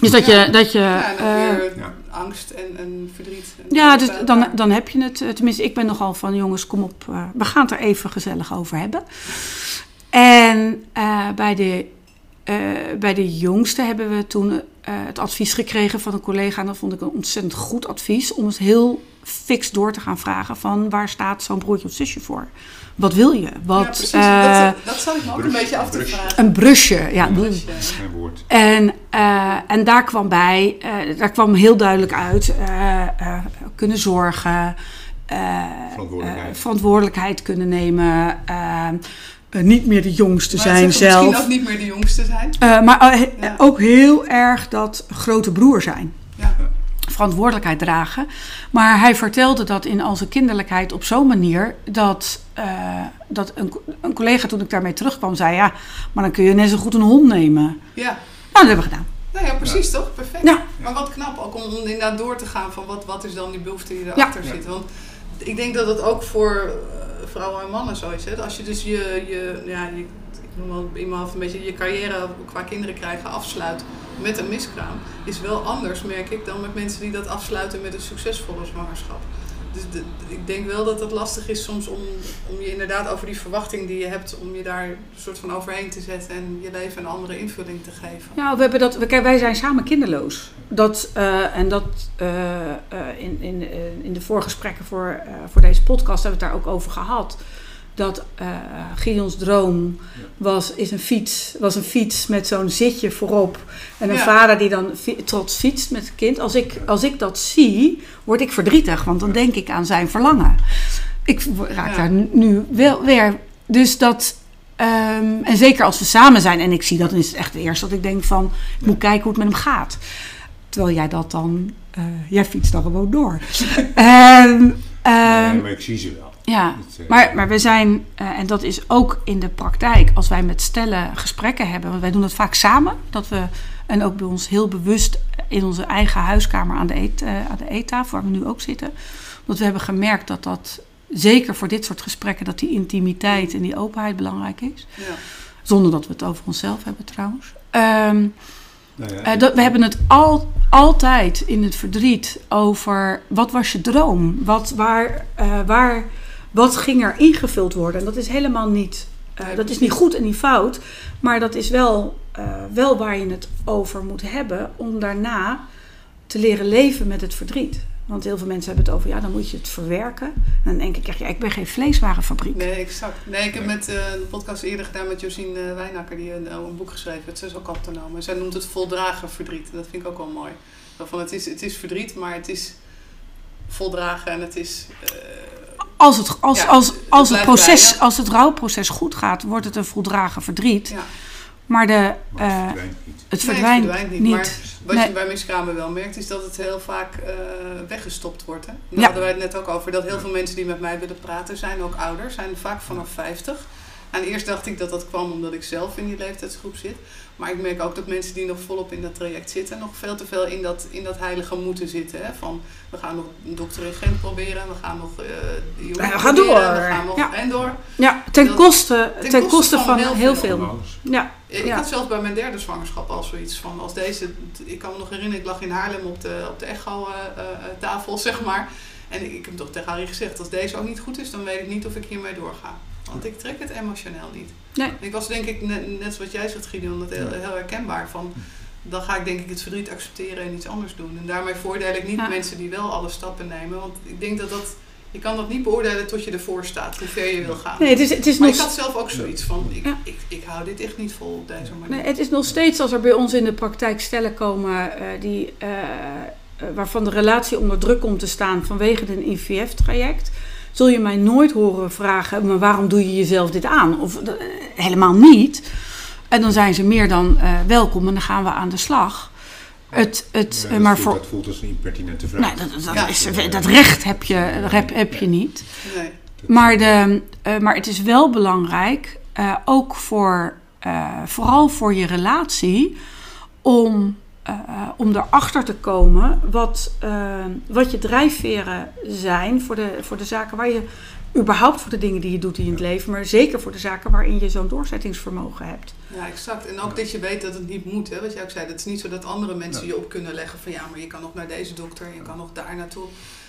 Dus dat ja. je. Dat je ja, en uh, angst en, en verdriet. En ja, dus dan, dan heb je het. Tenminste, ik ben nogal van jongens, kom op, uh, we gaan het er even gezellig over hebben. En uh, bij, de, bij de jongste hebben we toen het advies gekregen van een collega. En dat vond ik een ontzettend goed advies om het heel fix door te gaan vragen van waar staat zo'n broertje of zusje voor? Wat wil je? Wat, ja, precies. Uh, dat, dat zou ik me ook een beetje af te vragen. Een brusje, ja. Een brusje. En, uh, en daar kwam bij, uh, daar kwam heel duidelijk uit, uh, kunnen zorgen, verantwoordelijkheid. verantwoordelijkheid. kunnen nemen. niet meer de jongste maar zijn zelf. Misschien ook niet meer de jongste zijn. maar ja. ook heel erg dat grote broer zijn. Ja. Verantwoordelijkheid dragen. Maar hij vertelde dat in al zijn kinderlijkheid op zo'n manier dat, eh, dat een, een collega toen ik daarmee terugkwam zei: Ja, maar dan kun je net zo goed een hond nemen. Ja. Nou, dat hebben we gedaan. Nou ja, precies toch? Perfect. Ja. Maar wat knap ook om inderdaad door te gaan van wat, wat is dan die behoefte die erachter Ja. zit. Want ik denk dat het ook voor eh, vrouwen en mannen zo is. Hè? Dat Als je dus je, je, ja, je noem hoofd een beetje je carrière qua kinderen krijgen afsluit met een miskraam, is wel anders, merk ik, dan met mensen die dat afsluiten met een succesvolle zwangerschap. Dus ik denk wel dat het lastig is soms om, om je inderdaad over die verwachting die je hebt, om je daar een soort van overheen te zetten en je leven een andere invulling te geven. Ja, we hebben dat, we, wij zijn samen kinderloos. Dat, eh, en dat eh, eh, in, in, in de voorgesprekken voor, voor deze podcast hebben we het daar ook over gehad. Dat Gideons droom was, is een fiets, was een fiets met zo'n zitje voorop. En een Ja. vader die dan trots fietst met het kind. Als ik, als ik dat zie, word ik verdrietig. Want dan denk ik aan zijn verlangen. Ik raak Ja. daar nu wel weer. Dus dat. ehm, en zeker als we samen zijn en ik zie dat, dan is het echt het eerste dat ik denk van, ik moet kijken hoe het met hem gaat. Terwijl jij dat dan, eh, jij fietst dan gewoon door. Ehm, nee, maar ik zie ze wel. Ja, eh, maar, maar we zijn, eh, en dat is ook in de praktijk, als wij met stellen gesprekken hebben, want wij doen dat vaak samen, dat we, en ook bij ons heel bewust in onze eigen huiskamer aan de, eet, eh, aan de eettafel, waar we nu ook zitten, want we hebben gemerkt dat dat, zeker voor dit soort gesprekken, dat die intimiteit en die openheid belangrijk is. Ja. Zonder dat we het over onszelf hebben trouwens. Ehm, nou ja, eh, dat, we hebben het al, altijd in het verdriet over wat was je droom? Wat, waar, eh, waar, wat ging er ingevuld worden? En dat is helemaal niet, eh, dat is niet goed en niet fout. Maar dat is wel, eh, wel waar je het over moet hebben om daarna te leren leven met het verdriet. Want heel veel mensen hebben het over, ja, dan moet je het verwerken. En dan denk ik echt, ja, ik ben geen vleeswarenfabriek. Nee, exact. Nee, ik heb met een podcast eerder gedaan met Josien eh, Wijnakker, die een, een boek geschreven heeft. Ze is ook autonoom. Zij noemt het voldragen verdriet. Dat vind ik ook wel mooi. Van, het, is, het is verdriet, maar het is voldragen en het is... Als het, als, Ja, als, als het bij proces, als het rouwproces goed gaat, wordt het een voldragen verdriet. ja. Maar de, maar het eh, verdwijnt niet. het Nee, verdwijnt, het verdwijnt niet. niet. Maar wat Nee. je bij miskramen wel merkt, is dat het heel vaak eh, weggestopt wordt. Hè? Daar Ja. hadden wij het net ook over. Dat heel veel mensen die met mij willen praten, zijn ook ouder. Zijn vaak vanaf 50. En eerst dacht ik dat dat kwam omdat ik zelf in die leeftijdsgroep zit. Maar ik merk ook dat mensen die nog volop in dat traject zitten, nog veel te veel in dat, in dat heilige moeten zitten. Hè? Van we gaan nog een dokter in Gent proberen, we gaan nog. eh die Ja, we gaan proberen, door. We gaan nog Ja. en door. Ja, ten Dat- koste, ten koste koste van van heel heel veel. Ja, Ik Ja. had zelfs bij mijn derde zwangerschap al zoiets van, als deze, ik kan me nog herinneren, ik lag in Haarlem op de, op de echo-tafel, zeg maar. En ik, ik heb toch tegen Harry gezegd, als deze ook niet goed is, dan weet ik niet of ik hiermee doorga. Want ik trek het emotioneel niet. Nee. Ik was denk ik, net, net zoals jij zegt Gideon, dat heel, heel herkenbaar van, dan ga ik denk ik het verdriet accepteren en iets anders doen. En daarmee voordeel ik niet Ja. mensen die wel alle stappen nemen, want ik denk dat dat, je kan dat niet beoordelen tot je ervoor staat, hoe ver je wil gaan. nee, het is, het is Maar nog ik had zelf ook zoiets van, ik, Ja. ik, ik hou dit echt niet vol op deze manier. Nee, het is nog steeds als er bij ons in de praktijk stellen komen eh, die, eh, eh, waarvan de relatie onder druk komt te staan vanwege een IVF-traject, zul je mij nooit horen vragen, maar waarom doe je jezelf dit aan? Of eh, helemaal niet. En dan zijn ze meer dan eh, welkom en dan gaan we aan de slag. Het, het, Ja, eh, dat maar voelt- voor, Dat voelt als een impertinente vraag. nee, dat, dat, Ja. is, dat recht heb je, heb, heb je niet. Nee. Maar, de, eh, maar het is wel belangrijk, eh, ook voor, eh, vooral voor je relatie, om, eh, om erachter te komen wat, eh, wat je drijfveren zijn voor de, voor de zaken waar je, überhaupt voor de dingen die je doet in het leven, maar zeker voor de zaken waarin je zo'n doorzettingsvermogen hebt. Ja, exact. En ook dat je weet dat het niet moet. Hè? Wat jij ook zei, het is niet zo dat andere mensen je op kunnen leggen van ja, maar je kan nog naar deze dokter en je kan nog daar naartoe.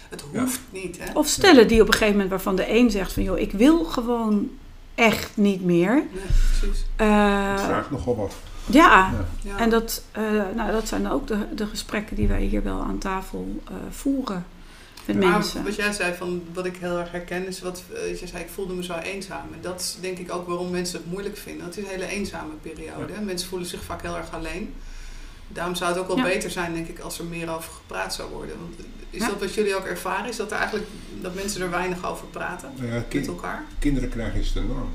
Het Ja. hoeft niet. Hè? Of stellen die op een gegeven moment waarvan de een zegt van joh, ik wil gewoon echt niet meer. Nee, precies. Eh, Het vraagt nogal wat. Ja. En dat, eh, nou, dat zijn ook de, de gesprekken die wij hier wel aan tafel eh, voeren met maar mensen. wat jij zei, van, wat ik heel erg herken, is wat eh, je zei, ik voelde me zo eenzaam. En dat is denk ik ook waarom mensen het moeilijk vinden. Het is een hele eenzame periode. hè. Mensen voelen zich vaak heel erg alleen. Daarom zou het ook wel Ja. beter zijn, denk ik, als er meer over gepraat zou worden. Want is Ja. dat wat jullie ook ervaren? Is dat er eigenlijk dat mensen er weinig over praten ja, met elkaar? kinderen krijgen is de norm.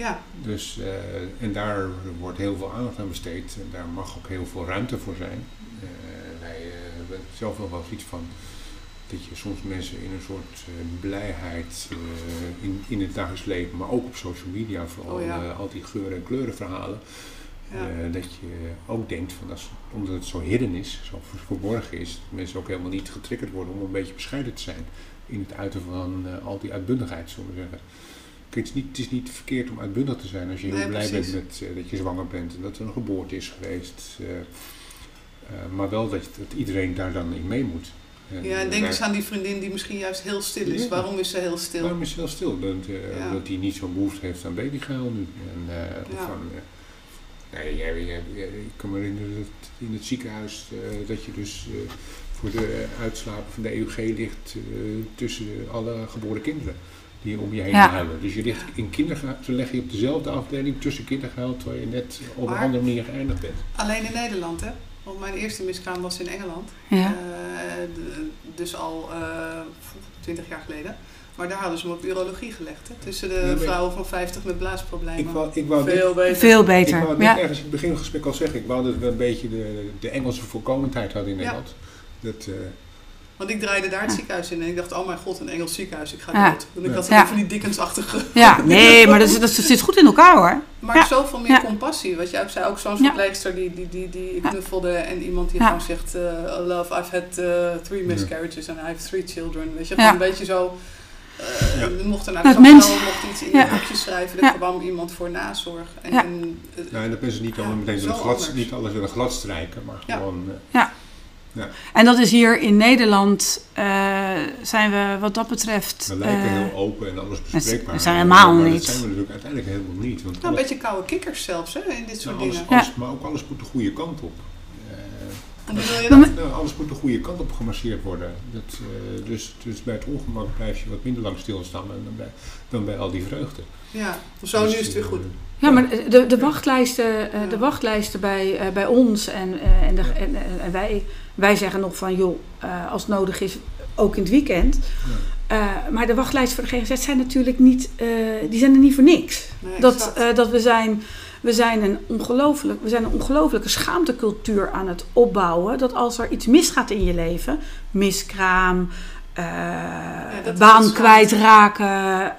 Ja, Dus, eh, en daar wordt heel veel aandacht aan besteed. En daar mag ook heel veel ruimte voor zijn. Eh, wij, eh, heb zelf nog wel iets van dat je soms mensen in een soort blijheid in, in het dagelijks leven, maar ook op social media, vooral Oh ja. al die geuren en kleuren verhalen. Ja. Uh, dat je ook denkt van als, omdat het zo hidden is, zo verborgen is, dat mensen ook helemaal niet getriggerd worden om een beetje bescheiden te zijn in het uiten van uh, al die uitbundigheid, zullen we zeggen. Kijk, het, is niet, het is niet verkeerd om uitbundig te zijn als je heel Nee, blij precies. bent met, uh, dat je zwanger bent en dat er een geboorte is geweest. Uh, maar wel dat, dat, iedereen daar dan in mee moet. En, ja, en denk eens aan die vriendin die misschien juist heel stil is. Ja. Waarom is ze heel stil? Waarom is ze heel stil? Dat, ja. Omdat hij niet zo'n behoefte heeft aan babygeil nu. En, ja. van, Nee, ik kan me herinneren dat in het ziekenhuis dat je dus voor de uitslapen van de EUG ligt tussen alle geboren kinderen die om je heen Ja. huilen. Dus je ligt in kindergehuil, ze leggen je op dezelfde afdeling tussen kindergehuil terwijl je net op Maar- een andere manier geëindigd bent. Alleen in Nederland, hè? Want mijn eerste miskraam was in Engeland. Ja. Eh, dus al twintig jaar geleden. Maar daar hadden ze hem op urologie gelegd. Hè? Tussen de vrouwen van 50 met blaasproblemen. Ik wou, ik wou Veel beter. Veel Ik beter. wou net Ja. ergens in het begin van het gesprek al zeggen, ik wou dat we een beetje de, de Engelse voorkomendheid hadden in Ja. Nederland. Dat, eh, Want ik draaide daar het ziekenhuis in en ik dacht, oh mijn god, een Engels ziekenhuis, ik ga Ja. dood. En ik Ja. had Ja. van die Dickens-achtige... ja, nee, maar dat, dat zit goed in elkaar hoor. Maar Ja. zoveel meer Ja. compassie. Wat jij ook zei, ook zo'n Ja. verpleegster die, die, die, die ik Ja. knuffelde. En iemand die Ja. gewoon zegt, eh, love, I've had eh, three Ja. miscarriages and I have three children. Weet je, Ja. gewoon een beetje zo... eh, Ja. Mocht er mens- mocht iets in Ja. je boekje schrijven. Er Ja. kwam iemand voor nazorg. En, Ja. en, eh, nou, en dat mensen niet Ja, allemaal meteen glad, niet alles willen gladstrijken, maar Ja. En dat is hier in Nederland, eh, zijn we wat dat betreft... we lijken eh, heel open en alles bespreekbaar. we zijn helemaal maar niet. Dat zijn we natuurlijk uiteindelijk helemaal niet. Want nou, een beetje koude kikkers zelfs, hè, in dit soort nou, alles, dingen. alles- Maar ook alles moet de goede kant op. Eh, wil je dat? nou, alles moet de goede kant op gemasseerd worden. Dat, eh, dus, dus bij het ongemak blijf je wat minder lang stilstaan dan bij, dan bij al die vreugde. Ja, zo nu Dus, is het weer goed. Ja, maar de, de, wachtlijsten, eh, de wachtlijsten bij, eh, bij ons en, eh, en, de, en- en wij, wij zeggen nog van joh, eh, als het nodig is, ook in het weekend. Eh, maar de wachtlijsten voor de GGZ zijn natuurlijk niet, eh, die zijn er niet voor niks. Nee, Dat, dat we zijn, we zijn een ongelooflijk, we zijn een ongelooflijke schaamtecultuur aan het opbouwen. Dat als er iets misgaat in je leven, miskraam, is baan kwijtraken,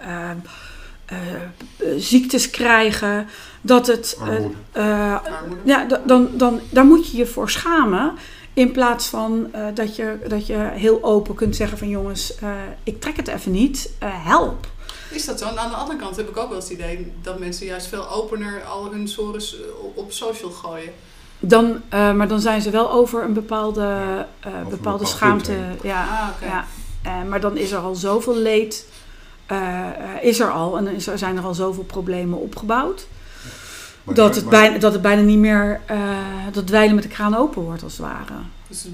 ziektes krijgen, dat het Armoede. ja, da- dan, dan, daar moet je je voor schamen. In plaats van eh, dat, je, dat je heel open kunt zeggen van jongens, eh, ik trek het even niet, eh, help. Is dat zo? En aan de andere kant heb ik ook wel eens het idee dat mensen juist veel opener al hun sores op- op social gooien. Dan, eh, maar dan zijn ze wel over een bepaalde, eh, een bepaalde bepaald schaamte. punt Ja, Ah, ja. Eh, maar dan is er al zoveel leed. is er al en er, zijn er al zoveel problemen opgebouwd. Maar- dat, het maar- bijna, dat het bijna niet meer. eh, dat het dweilen met de kraan open wordt, als het ware. Dus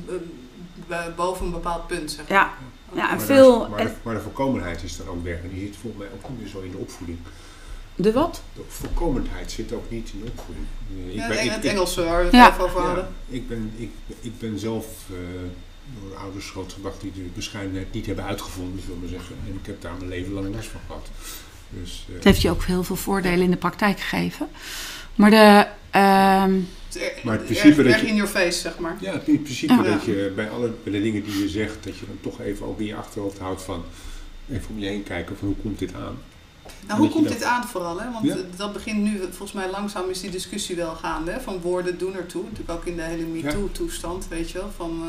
eh, boven een bepaald punt, zeg Ja, ja en maar veel. daar- maar, en- de, maar de voorkomendheid is dan ook weg. En die zit volgens mij ook niet meer zo in de opvoeding. de wat? De voorkomendheid zit ook niet in de opvoeding. Eh, Ja, ben- in ik- het ik- Engels waar we het Ja. even over Ja, hadden. ik, ben, ik, ik ben zelf eh, door ouders grootgebracht die de bescheidenheid niet hebben uitgevonden, zullen we zeggen. En ik heb daar mijn leven lang last van gehad. Dus, eh, Het heeft je ook heel veel voordelen in de praktijk gegeven. Maar de. ehm, Het is Maar het erg- principe dat erg je- in your face, zeg maar. ja, het principe Ja. dat je bij alle bij de dingen die je zegt, dat je dan toch even ook in je achterhoofd houdt van even om je heen kijken van hoe komt dit aan. Nou, hoe Dat komt dat- dit aan vooral? Hè? Want Ja. dat begint nu, volgens mij langzaam is die discussie wel gaande. Hè? Van woorden doen ertoe. Natuurlijk ook in de hele MeToo-toestand, weet je wel. Van eh,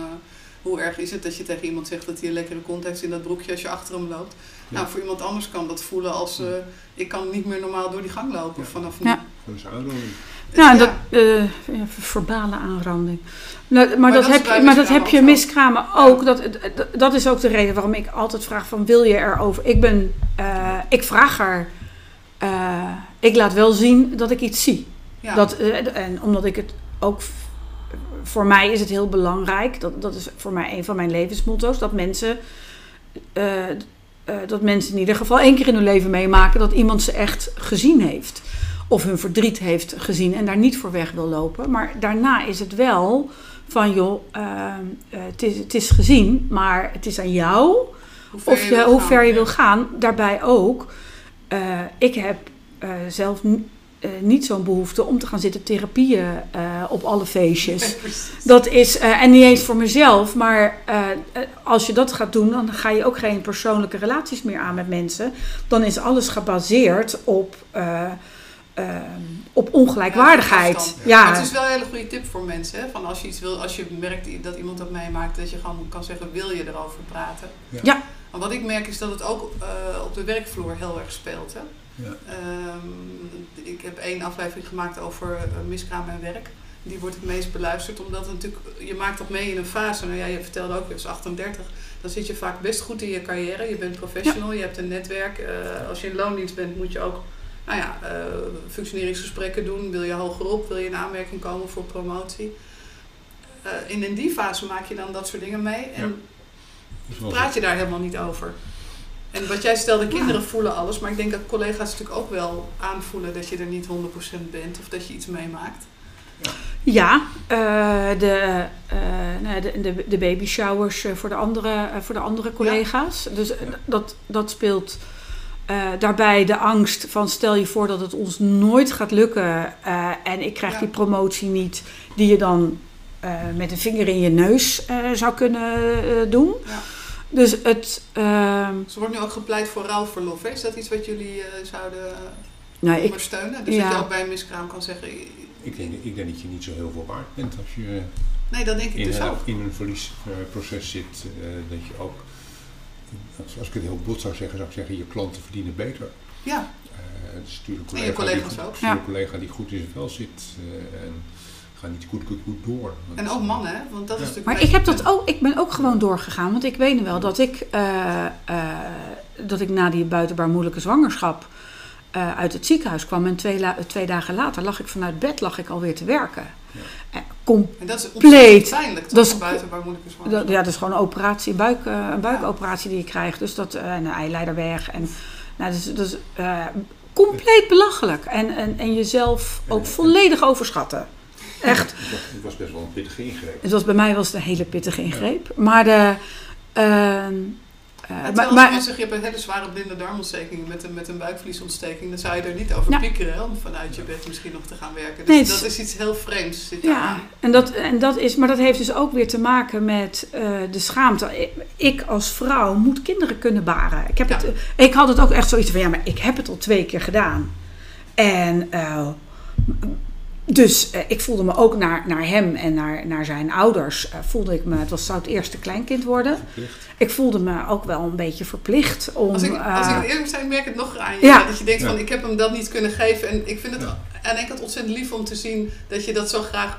hoe erg is het dat je tegen iemand zegt dat hij een lekkere kont heeft in dat broekje als je achter hem loopt. Ja. Nou, voor iemand anders kan dat voelen als... eh, ik kan niet meer normaal door die gang lopen Ja. vanaf nu. Ja. Aanranding. ja, Ja. dat. eh, verbale aanranding. Nou, maar, Maar dat, dat is heb, je, maar dat heb je miskramen ook. Dat, dat, dat is ook de reden waarom ik altijd vraag van wil je erover. Ik ben. eh, ik vraag er. eh, ik laat wel zien dat ik iets zie. Ja. Dat, eh, en omdat ik het ook. Voor mij is het heel belangrijk. Dat, dat is voor mij een van mijn levensmotto's. Dat mensen. eh, eh, dat mensen in ieder geval één keer in hun leven meemaken. Dat iemand ze echt gezien heeft. Of hun verdriet heeft gezien. En daar niet voor weg wil lopen. Maar daarna is het wel van joh. eh, eh, het, is, het is gezien. Maar het is aan jou hoe ver of je, hoe ver je wil gaan. Daarbij ook, eh, ik heb zelf niet zo'n behoefte om te gaan zitten therapieën op alle feestjes. Dat is, en niet eens voor mezelf, maar als je dat gaat doen, dan ga je ook geen persoonlijke relaties meer aan met mensen. Dan is alles gebaseerd op, eh, eh, op ongelijkwaardigheid. Ja, Maar het is wel een hele goede tip voor mensen. Hè? Van als je iets wil, als je merkt dat iemand dat meemaakt, dat je gewoon kan zeggen, wil je erover praten? Ja. Maar wat ik merk is dat het ook eh, op de werkvloer heel erg speelt. Hè? Ja. Ehm, ik heb één aflevering gemaakt over uh, miskraam en werk. Die wordt het meest beluisterd, omdat het natuurlijk, je maakt dat mee in een fase. Nou ja, je vertelde ook, je was 38. Dan zit je vaak best goed in je carrière. Je bent professional, je hebt een netwerk. Eh, als je in loondienst bent, moet je ook nou ja, eh, functioneringsgesprekken doen. Wil je hogerop, wil je in aanmerking komen voor promotie. Eh, in, in die fase maak je dan dat soort dingen mee. En Ja. Praat je daar helemaal niet over. En wat jij stelde, kinderen voelen alles. Maar ik denk dat collega's natuurlijk ook wel aanvoelen dat je er niet 100% bent. Of dat je iets meemaakt. Ja, eh, de, eh, nou ja, de, de, de baby showers eh, voor de andere, voor de andere collega's. Dus dat, dat speelt eh, daarbij de angst van stel je voor dat het ons nooit gaat lukken eh, en ik krijg Ja. die promotie niet die je dan eh, met een vinger in je neus eh, zou kunnen eh, doen. Ja. Dus het, ehm, Ze wordt nu ook gepleit voor rouwverlof. Hè? Is dat iets wat jullie eh, zouden nou, ik, ondersteunen? Dus dat je ook bij een miskraam kan zeggen... Ik denk, ik denk dat je niet zo heel veel waard bent als je Nee, dat denk ik in, dus een- ook. in een verliesproces zit. eh, dat je ook, als, als ik het heel bot zou zeggen, zou ik zeggen, je klanten verdienen beter. Ja, Eh, stuur een En collega, je collega's die, ook. stuur Ja. een collega die goed in zijn vel zit. eh, en ga niet goed, goed, goed door. Want, en ook mannen, hè? Want dat is natuurlijk... Maar ik heb dat ook, ik ben ook gewoon doorgegaan. Want ik weet wel dat ik, eh, eh, dat ik na die buitenbaar moeilijke zwangerschap eh, uit het ziekenhuis kwam. En twee dagen later lag ik vanuit bed lag ik alweer te werken. Ja. Kom, En dat is Compleet. ontzettend pijnlijk, toch? Dat is- buiten moeilijke zwangerschap. ja, dat is gewoon een operatie, een, buik, eh, een buikoperatie die je krijgt. Dus dat, eh, en een eileider weg. En, nou, dat is eh, compleet belachelijk. En, en, en jezelf ook En- volledig overschatten. Echt. Het was, het was best wel een pittige ingreep. Het was, bij mij was het een hele pittige ingreep. Maar de... ehm, eh, Ja, maar, als maar, zegt, je hebt een hele zware blinde darmontsteking met een, met een buikvliesontsteking, dan zou je er niet over piekeren om vanuit je bed misschien nog te gaan werken. Dus Nee, dat is iets heel vreemds. Zit Ja, en dat, en dat is, maar dat heeft dus ook weer te maken met eh, de schaamte. Ik, als vrouw moet kinderen kunnen baren. Ik, heb Ja. het, ik had het ook echt zoiets van, ja, maar ik heb het al twee keer gedaan. En eh, dus eh, ik voelde me ook naar, naar hem en naar, naar zijn ouders, eh, voelde ik me, het was, zou het eerste kleinkind worden. Verplicht. Ik voelde me ook wel een beetje verplicht om... Als ik, als eh, ik eerlijk moet zijn, merk ik het nog aan je. Ja. Dat je denkt van, ik heb hem dat niet kunnen geven. En ik vind het Ja. aan de kant ontzettend lief om te zien dat je dat zo graag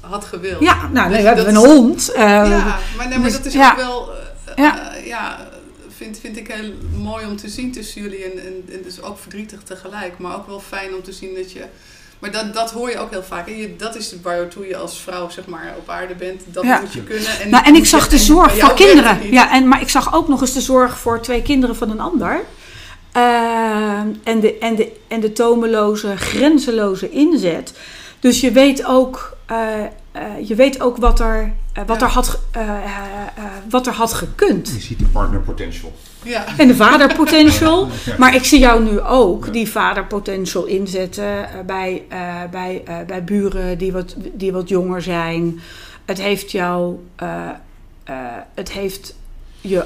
had gewild. ja, nou, nee, Dus we hebben een is- hond. eh, Ja, maar, nee, maar dus- dat is ja. ook wel, eh, Ja. eh, ja, vind, vind ik heel mooi om te zien tussen jullie. En, en, en dus ook verdrietig tegelijk, maar ook wel fijn om te zien dat je... Maar dat, dat hoor je ook heel vaak. En je, dat is waartoe je als vrouw zeg maar, op aarde bent. Dat Ja. moet je kunnen. En, Nou, en ik zag de zorg voor kinderen. Ja, en, maar ik zag ook nog eens de zorg voor twee kinderen van een ander. Eh, en, de, en, de, en de tomeloze, grenzeloze inzet. Dus je weet ook, eh, eh, je weet ook wat, er, eh, wat, Ja. er had, eh, eh, eh, wat er had gekund. Je ziet de partner potential. Ja. En de vaderpotential. Ja. Maar ik zie jou nu ook Ja. die vaderpotential inzetten eh, bij, eh, bij, eh, bij buren die wat, die wat jonger zijn. Het heeft jou, eh, eh, het heeft je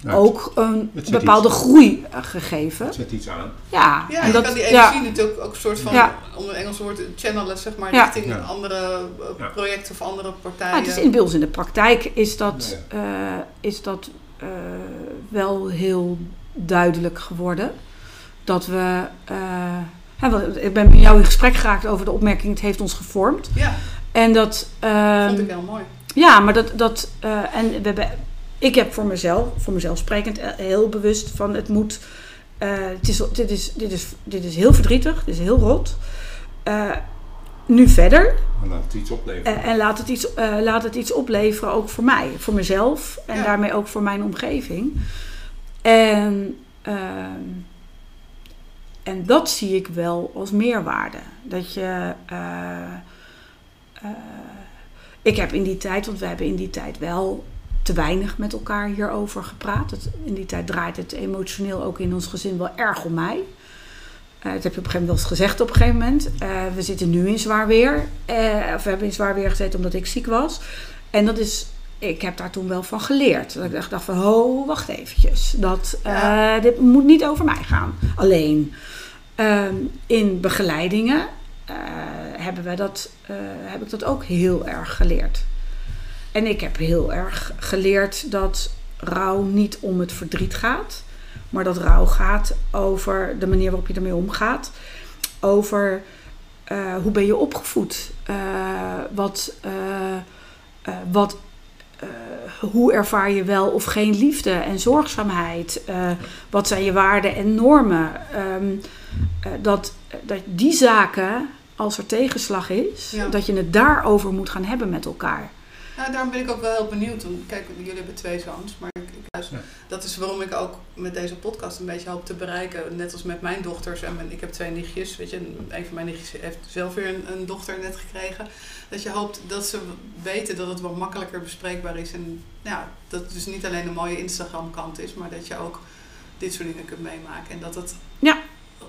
Ja, ook een bepaalde iets- groei gegeven. Het zet iets aan. Ja, Ja, en je dat, kan die ja, energie natuurlijk ook een soort van, Ja. om een Engels woord, channelen zeg maar, Ja. richting Ja. andere Ja. projecten of andere partijen. Ja, het is in, bij ons in de praktijk is dat, eh, is dat eh, wel heel duidelijk geworden. Dat we. eh, wel, ik ben met jou in gesprek geraakt over de opmerking: het heeft ons gevormd. Ja, En dat. ehm, vond ik heel mooi. ja, maar dat. dat eh, en we hebben, ik heb voor mezelf, voor mezelf sprekend, heel bewust van het moet. het is, dit, is, dit, is, dit is heel verdrietig, dit is heel rot. Eh, nu verder. Maar laat het iets opleveren. Eh, en laat het, iets, eh, laat het iets opleveren, ook voor mij, voor mezelf en Ja. daarmee ook voor mijn omgeving. En, ehm, en dat zie ik wel als meerwaarde. Dat je. eh, eh, ik heb in die tijd, want we hebben in die tijd wel te weinig met elkaar hierover gepraat. Het, in die tijd draait het emotioneel ook in ons gezin wel erg om mij. Dat heb je op een gegeven moment gezegd op een gegeven moment. Eh, we zitten nu in zwaar weer. Eh, of we hebben in zwaar weer gezeten omdat ik ziek was. En dat is, ik heb daar toen wel van geleerd. Dat ik dacht, dacht van, ho, wacht eventjes. Dat, eh, Ja. Dit moet niet over mij gaan, alleen. Ehm, in begeleidingen hebben we dat, heb ik dat ook heel erg geleerd. En ik heb heel erg geleerd dat rouw niet om het verdriet gaat, maar dat rouw gaat over de manier waarop je ermee omgaat. Over eh, hoe ben je opgevoed? Eh, wat, eh, wat, hoe ervaar je wel of geen liefde en zorgzaamheid? Wat zijn je waarden en normen? Ehm, eh, dat, dat die zaken, als er tegenslag is, Ja. dat je het daarover moet gaan hebben met elkaar. Nou, daarom ben ik ook wel heel benieuwd. Want, Kijk, jullie hebben twee zoons, maar ik, ik luister. Ja. Dat is waarom ik ook met deze podcast een beetje hoop te bereiken. Net als met mijn dochters. En mijn, ik heb twee nichtjes. Weet je, en een van mijn nichtjes heeft zelf weer een, een dochter net gekregen. Dat je hoopt dat ze weten dat het wat makkelijker bespreekbaar is. En ja, dat het dus niet alleen een mooie Instagram kant is, maar dat je ook dit soort dingen kunt meemaken. En dat het Ja.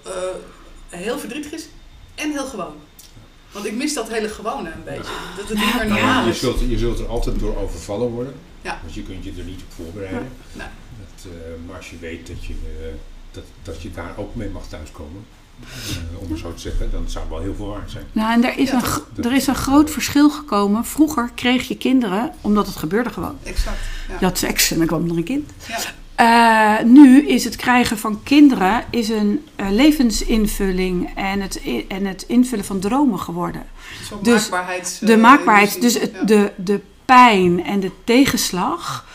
eh, heel verdrietig is en heel gewoon. Want ik mis dat hele gewone een beetje. Dat het niet meer Nou, normaal je, is. zult, je zult er altijd door overvallen worden. Ja. Want je kunt je er niet op voorbereiden. Nee. Dat, eh, maar als je weet dat je, eh, dat, dat je daar ook mee mag thuiskomen, eh, om het zo te zeggen, dan zou het wel heel veel waard zijn. Nou, en er is, Ja, een, er is een groot verschil gekomen. Vroeger kreeg je kinderen omdat het gebeurde gewoon. Exact. Ja. Je had seks en dan kwam er een kind. Eh, nu is het krijgen van kinderen is een eh, levensinvulling en het, en het invullen van dromen geworden. Dus De eh, maakbaarheid, dus het, de, de pijn en de tegenslag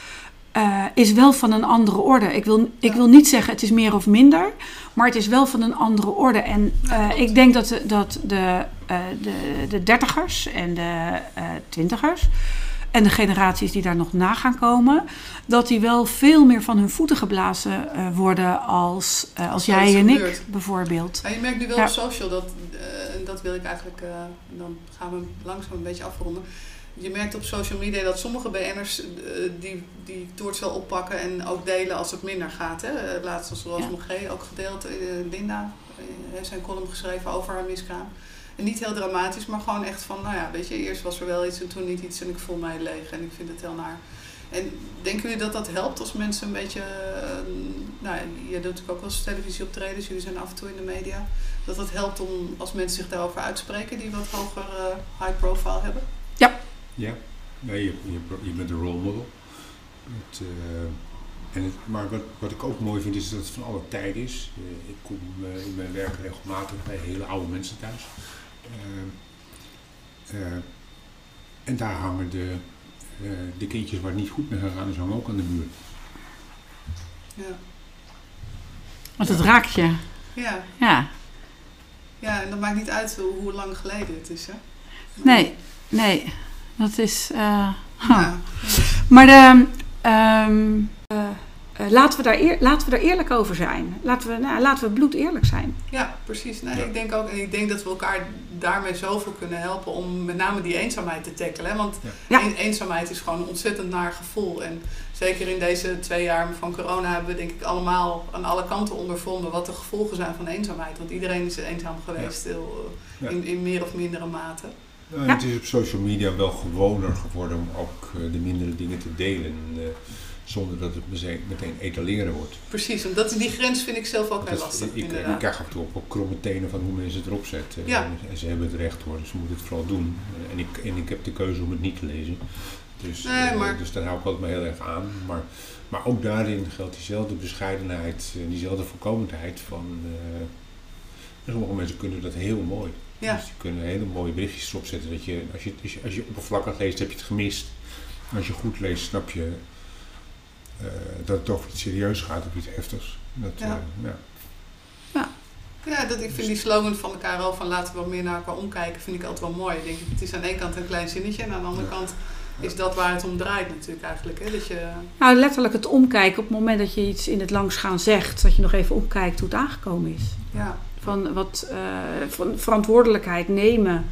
is wel van een andere orde. Ik wil, ik wil niet zeggen het is meer of minder, maar het is wel van een andere orde. En Ja, ik denk dat de, dat de, de, de dertigers en de twintigers en de generaties die daar nog na gaan komen, dat die wel veel meer van hun voeten geblazen eh, worden als, eh, als jij en ik gebeurt. bijvoorbeeld. Ja, je merkt nu wel Ja. op social dat, en dat wil ik eigenlijk, dan gaan we langzaam een beetje afronden. Je merkt op social media dat sommige BN'ers die, die toorts wel oppakken en ook delen als het minder gaat. Hè? Laatst was Roos Ja. Mogé ook gedeeld, Linda heeft zijn column geschreven over haar miskraam. En niet heel dramatisch, maar gewoon echt van, nou ja, weet je, eerst was er wel iets en toen niet iets en ik voel mij leeg en ik vind het heel naar. En denken jullie dat dat helpt als mensen een beetje, eh, nou ja, je doet natuurlijk ook wel eens televisie optredens, jullie zijn af en toe in de media, dat het helpt om als mensen zich daarover uitspreken die wat hoger eh, high profile hebben? Ja, nee, je, je, je bent een role model. Het, eh, en het, maar wat, wat ik ook mooi vind is dat het van alle tijd is. Eh, ik kom eh, in mijn werk regelmatig bij hele oude mensen thuis. Eh, eh, en daar hangen de, eh, de kindjes waar het niet goed mee gegaan is, hangen ook aan de muur. Ja, Want het raakt je. ja, Ja. ja en dat maakt niet uit hoe, hoe lang geleden het is, hè? Nee, nee. Dat is. eh, huh. Ja, Maar de, ehm, eh, eh, laten, we daar eer- laten we daar eerlijk over zijn. Laten we, nou, laten we bloed eerlijk zijn. ja, precies. Nee, Ja. Ik denk ook, en ik denk dat we elkaar daarmee zoveel kunnen helpen om met name die eenzaamheid te tackelen. Hè? Want Ja. Ja. een- eenzaamheid is gewoon een ontzettend naar gevoel. En zeker in deze twee jaar van corona hebben we denk ik allemaal aan alle kanten ondervonden wat de gevolgen zijn van eenzaamheid. Want iedereen is eenzaam geweest heel, eh, Ja. in, in meer of mindere mate. Nou, Ja. Het is op social media wel gewoner geworden om ook eh, de mindere dingen te delen. eh, zonder dat het meteen, etaleren wordt. Precies, en dat, die grens vind ik zelf ook heel lastig. ik, ik inderdaad. krijg af en toe ook wel kromme tenen van hoe mensen het erop zetten. Ja. En, ze hebben het recht hoor, dus ze moeten het vooral doen. En ik, en ik heb de keuze om het niet te lezen. Dus, Nee, eh, maar- dus daar hou ik altijd maar heel erg aan. Maar, maar ook daarin geldt diezelfde bescheidenheid en diezelfde voorkomendheid van... eh, sommige mensen kunnen dat heel mooi. Ja. Dus die kunnen hele mooie berichtjes erop zetten. Dat je, als, je, als, je, oppervlakkig leest, heb je het gemist. Als je goed leest, snap je eh, dat het over iets serieus gaat of iets heftigs. Dat, Ja. eh, ja. Ja, dat, ik vind die slogan van elkaar al van laten we wat meer naar elkaar omkijken, vind ik altijd wel mooi. Ik denk, het is aan de ene kant een klein zinnetje en aan de andere Ja. kant is dat waar het om draait natuurlijk eigenlijk. Hè? Dat je, Nou, letterlijk het omkijken op het moment dat je iets in het langsgaan zegt, dat je nog even omkijkt hoe het aangekomen is. ja, Van wat eh, van verantwoordelijkheid nemen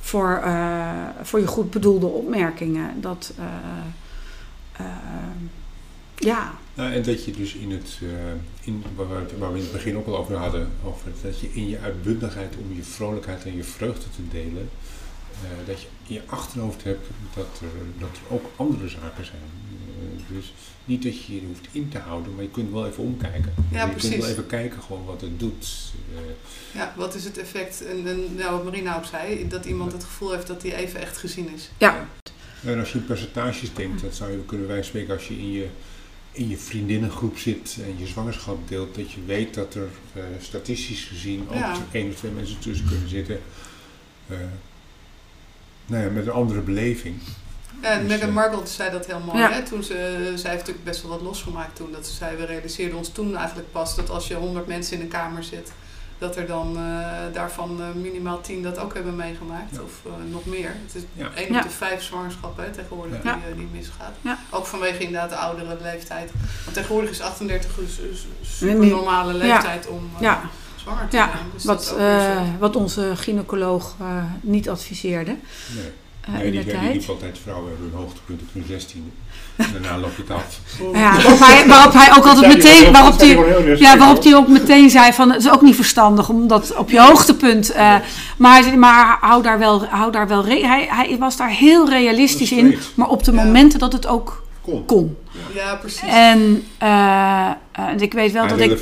voor, eh, voor je goed bedoelde opmerkingen. Dat, eh, eh, Ja. Nou, en dat je dus in het, uh, in, waar, we, waar we in het begin ook al over hadden, over dat je in je uitbundigheid om je vrolijkheid en je vreugde te delen, uh, dat je in je achterhoofd hebt dat er, dat er ook andere zaken zijn. Uh, dus niet dat je je hoeft in te houden, maar je kunt wel even omkijken. Ja, je precies. kunt wel even kijken gewoon wat het doet. ja, wat is het effect? En, en nou, wat Marina ook zei, dat iemand het gevoel heeft dat hij even echt gezien is. Ja. En als je in percentages denkt, dat zou je kunnen wij spreken als je in je, in je vriendinnengroep zit en je zwangerschap deelt, dat je weet dat er uh, statistisch gezien ook Ja. één of twee mensen tussen kunnen zitten. Uh, nou ja, met een andere beleving. Ja, en Dus, Meghan eh, Markle zei dat heel mooi. Ja. Hè? Toen ze, zij heeft natuurlijk best wel wat losgemaakt toen. Dat ze zei, we realiseerden ons toen eigenlijk pas dat als je honderd mensen in een kamer zit, dat er dan eh, daarvan eh, minimaal tien dat ook hebben meegemaakt. Ja. Of eh, nog meer. Het is Ja. één Ja. op de vijf zwangerschappen hè, tegenwoordig Ja. die, die misgaat. Ja. Ook vanwege inderdaad de oudere leeftijd. Want tegenwoordig is 38 een su- su- super normale leeftijd om eh, Ja. zwanger te Ja, zijn. Dus wat, eh, wat onze gynaecoloog eh, niet adviseerde Nee. Eh, nee, in die, de die tijd. liep altijd vrouwen hebben hun hoogtepunt op hun zestiende. En daarna loop je het af. Ja, waarop, hij, waarop hij ook altijd meteen, waarop hij, ja, waarop hij ook meteen zei van het is ook niet verstandig om dat op je hoogtepunt. eh, maar maar hou daar wel, hou daar wel hij, hij was daar heel realistisch in, maar op de momenten dat het ook kon. Ja, precies. En eh, eh, ik weet wel Hij, dat ik.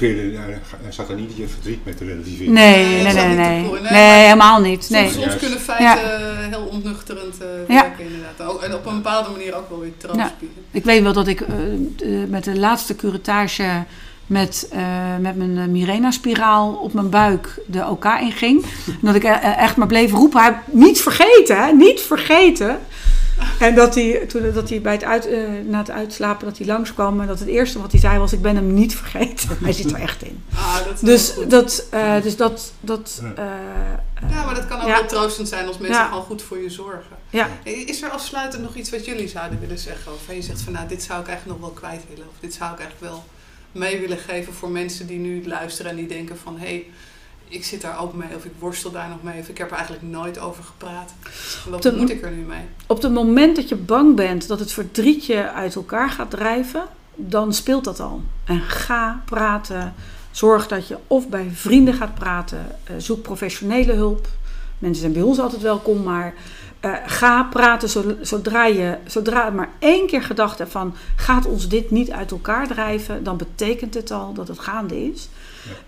hij zat er niet je verdriet met te relativeren. Nee, Nee, nee, nee, nee. Nee. Nee, helemaal niet. Nee. Soms, soms Juist. kunnen feiten eh, heel ontnuchterend eh, Ja. werken, inderdaad. Ook- En op een bepaalde manier ook wel weer bieden. Ik weet wel dat ik met de laatste curettage met, eh, met mijn Mirena-spiraal op mijn buik de OK inging. En dat ik echt maar bleef roepen, niet vergeten, hè, niet vergeten. En dat hij, toen, dat hij bij het uit, eh, na het uitslapen dat hij langskwam en dat het eerste wat hij zei was, ik ben hem niet vergeten. Hij zit er echt in. Ah, dat is Dus dat, eh, dus dat, dat Ja. eh, Ja, maar dat kan ook Ja. wel troostend zijn als mensen Ja. gewoon goed voor je zorgen. ja. Is er afsluitend nog iets wat jullie zouden willen zeggen? Of je zegt van nou, dit zou ik eigenlijk nog wel kwijt willen. Of dit zou ik eigenlijk wel mee willen geven voor mensen die nu luisteren en die denken van hé, hey, ik zit daar ook mee. Of ik worstel daar nog mee. Of ik heb er eigenlijk nooit over gepraat. Wat moet ik er nu mee? Op het moment dat je bang bent dat het verdriet je uit elkaar gaat drijven, dan speelt dat al. En ga praten. Zorg dat je of bij vrienden gaat praten. eh, zoek professionele hulp. Mensen zijn bij ons altijd welkom, maar eh, ga praten zo- zodra je zodra maar één keer gedacht hebt van gaat ons dit niet uit elkaar drijven, dan betekent het al dat het gaande is.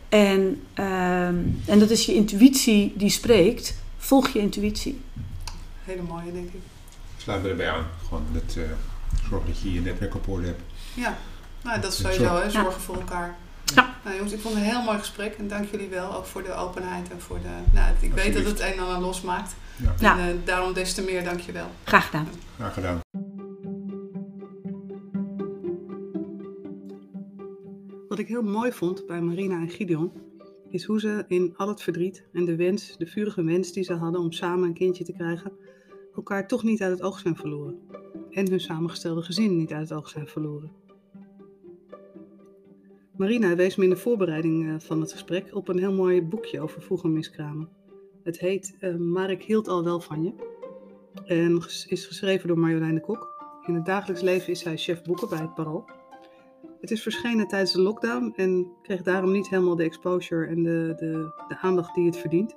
En, ehm, en dat is je intuïtie die spreekt. Volg je intuïtie. Hele mooie, denk ik. Sluit me erbij aan. Gewoon dat, eh, zorg dat je je netwerk op orde hebt. Ja, nou, dat is sowieso, zo. hè, zorgen voor elkaar. Ja. Nou jongens, ik vond het een heel mooi gesprek en dank jullie wel ook voor de openheid en voor de. Nou, ik weet dat het een en ander losmaakt. Ja. Ja. En eh, daarom des te meer dank je wel. Graag gedaan. Graag gedaan. Wat ik heel mooi vond bij Marina en Gideon, is hoe ze in al het verdriet en de wens, de vurige wens die ze hadden om samen een kindje te krijgen, elkaar toch niet uit het oog zijn verloren. En hun samengestelde gezin niet uit het oog zijn verloren. Marina wees me in de voorbereiding eh, van het gesprek op een heel mooi boekje over vroege miskramen. Het heet eh, Maar ik hield al wel van je. En is geschreven door Marjolein de Kok. In het dagelijks leven is zij chef boeken bij het Parool. Het is verschenen tijdens de lockdown en kreeg daarom niet helemaal de exposure en de, de, de aandacht die het verdient.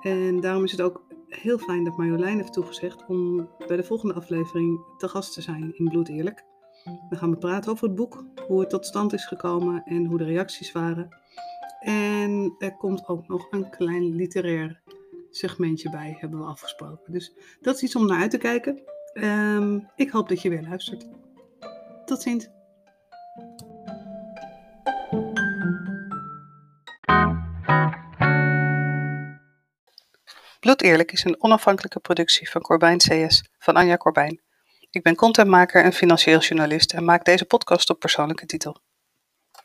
En daarom is het ook heel fijn dat Marjolein heeft toegezegd om bij de volgende aflevering te gast te zijn in Bloed Eerlijk. Dan gaan we praten over het boek, hoe het tot stand is gekomen en hoe de reacties waren. En er komt ook nog een klein literair segmentje bij, hebben we afgesproken. Dus dat is iets om naar uit te kijken. Ehm, ik hoop dat je weer luistert. Tot ziens. Bloed Eerlijk is een onafhankelijke productie van Corbijn CS van Anja Corbijn. Ik ben contentmaker en financieel journalist en maak deze podcast op persoonlijke titel.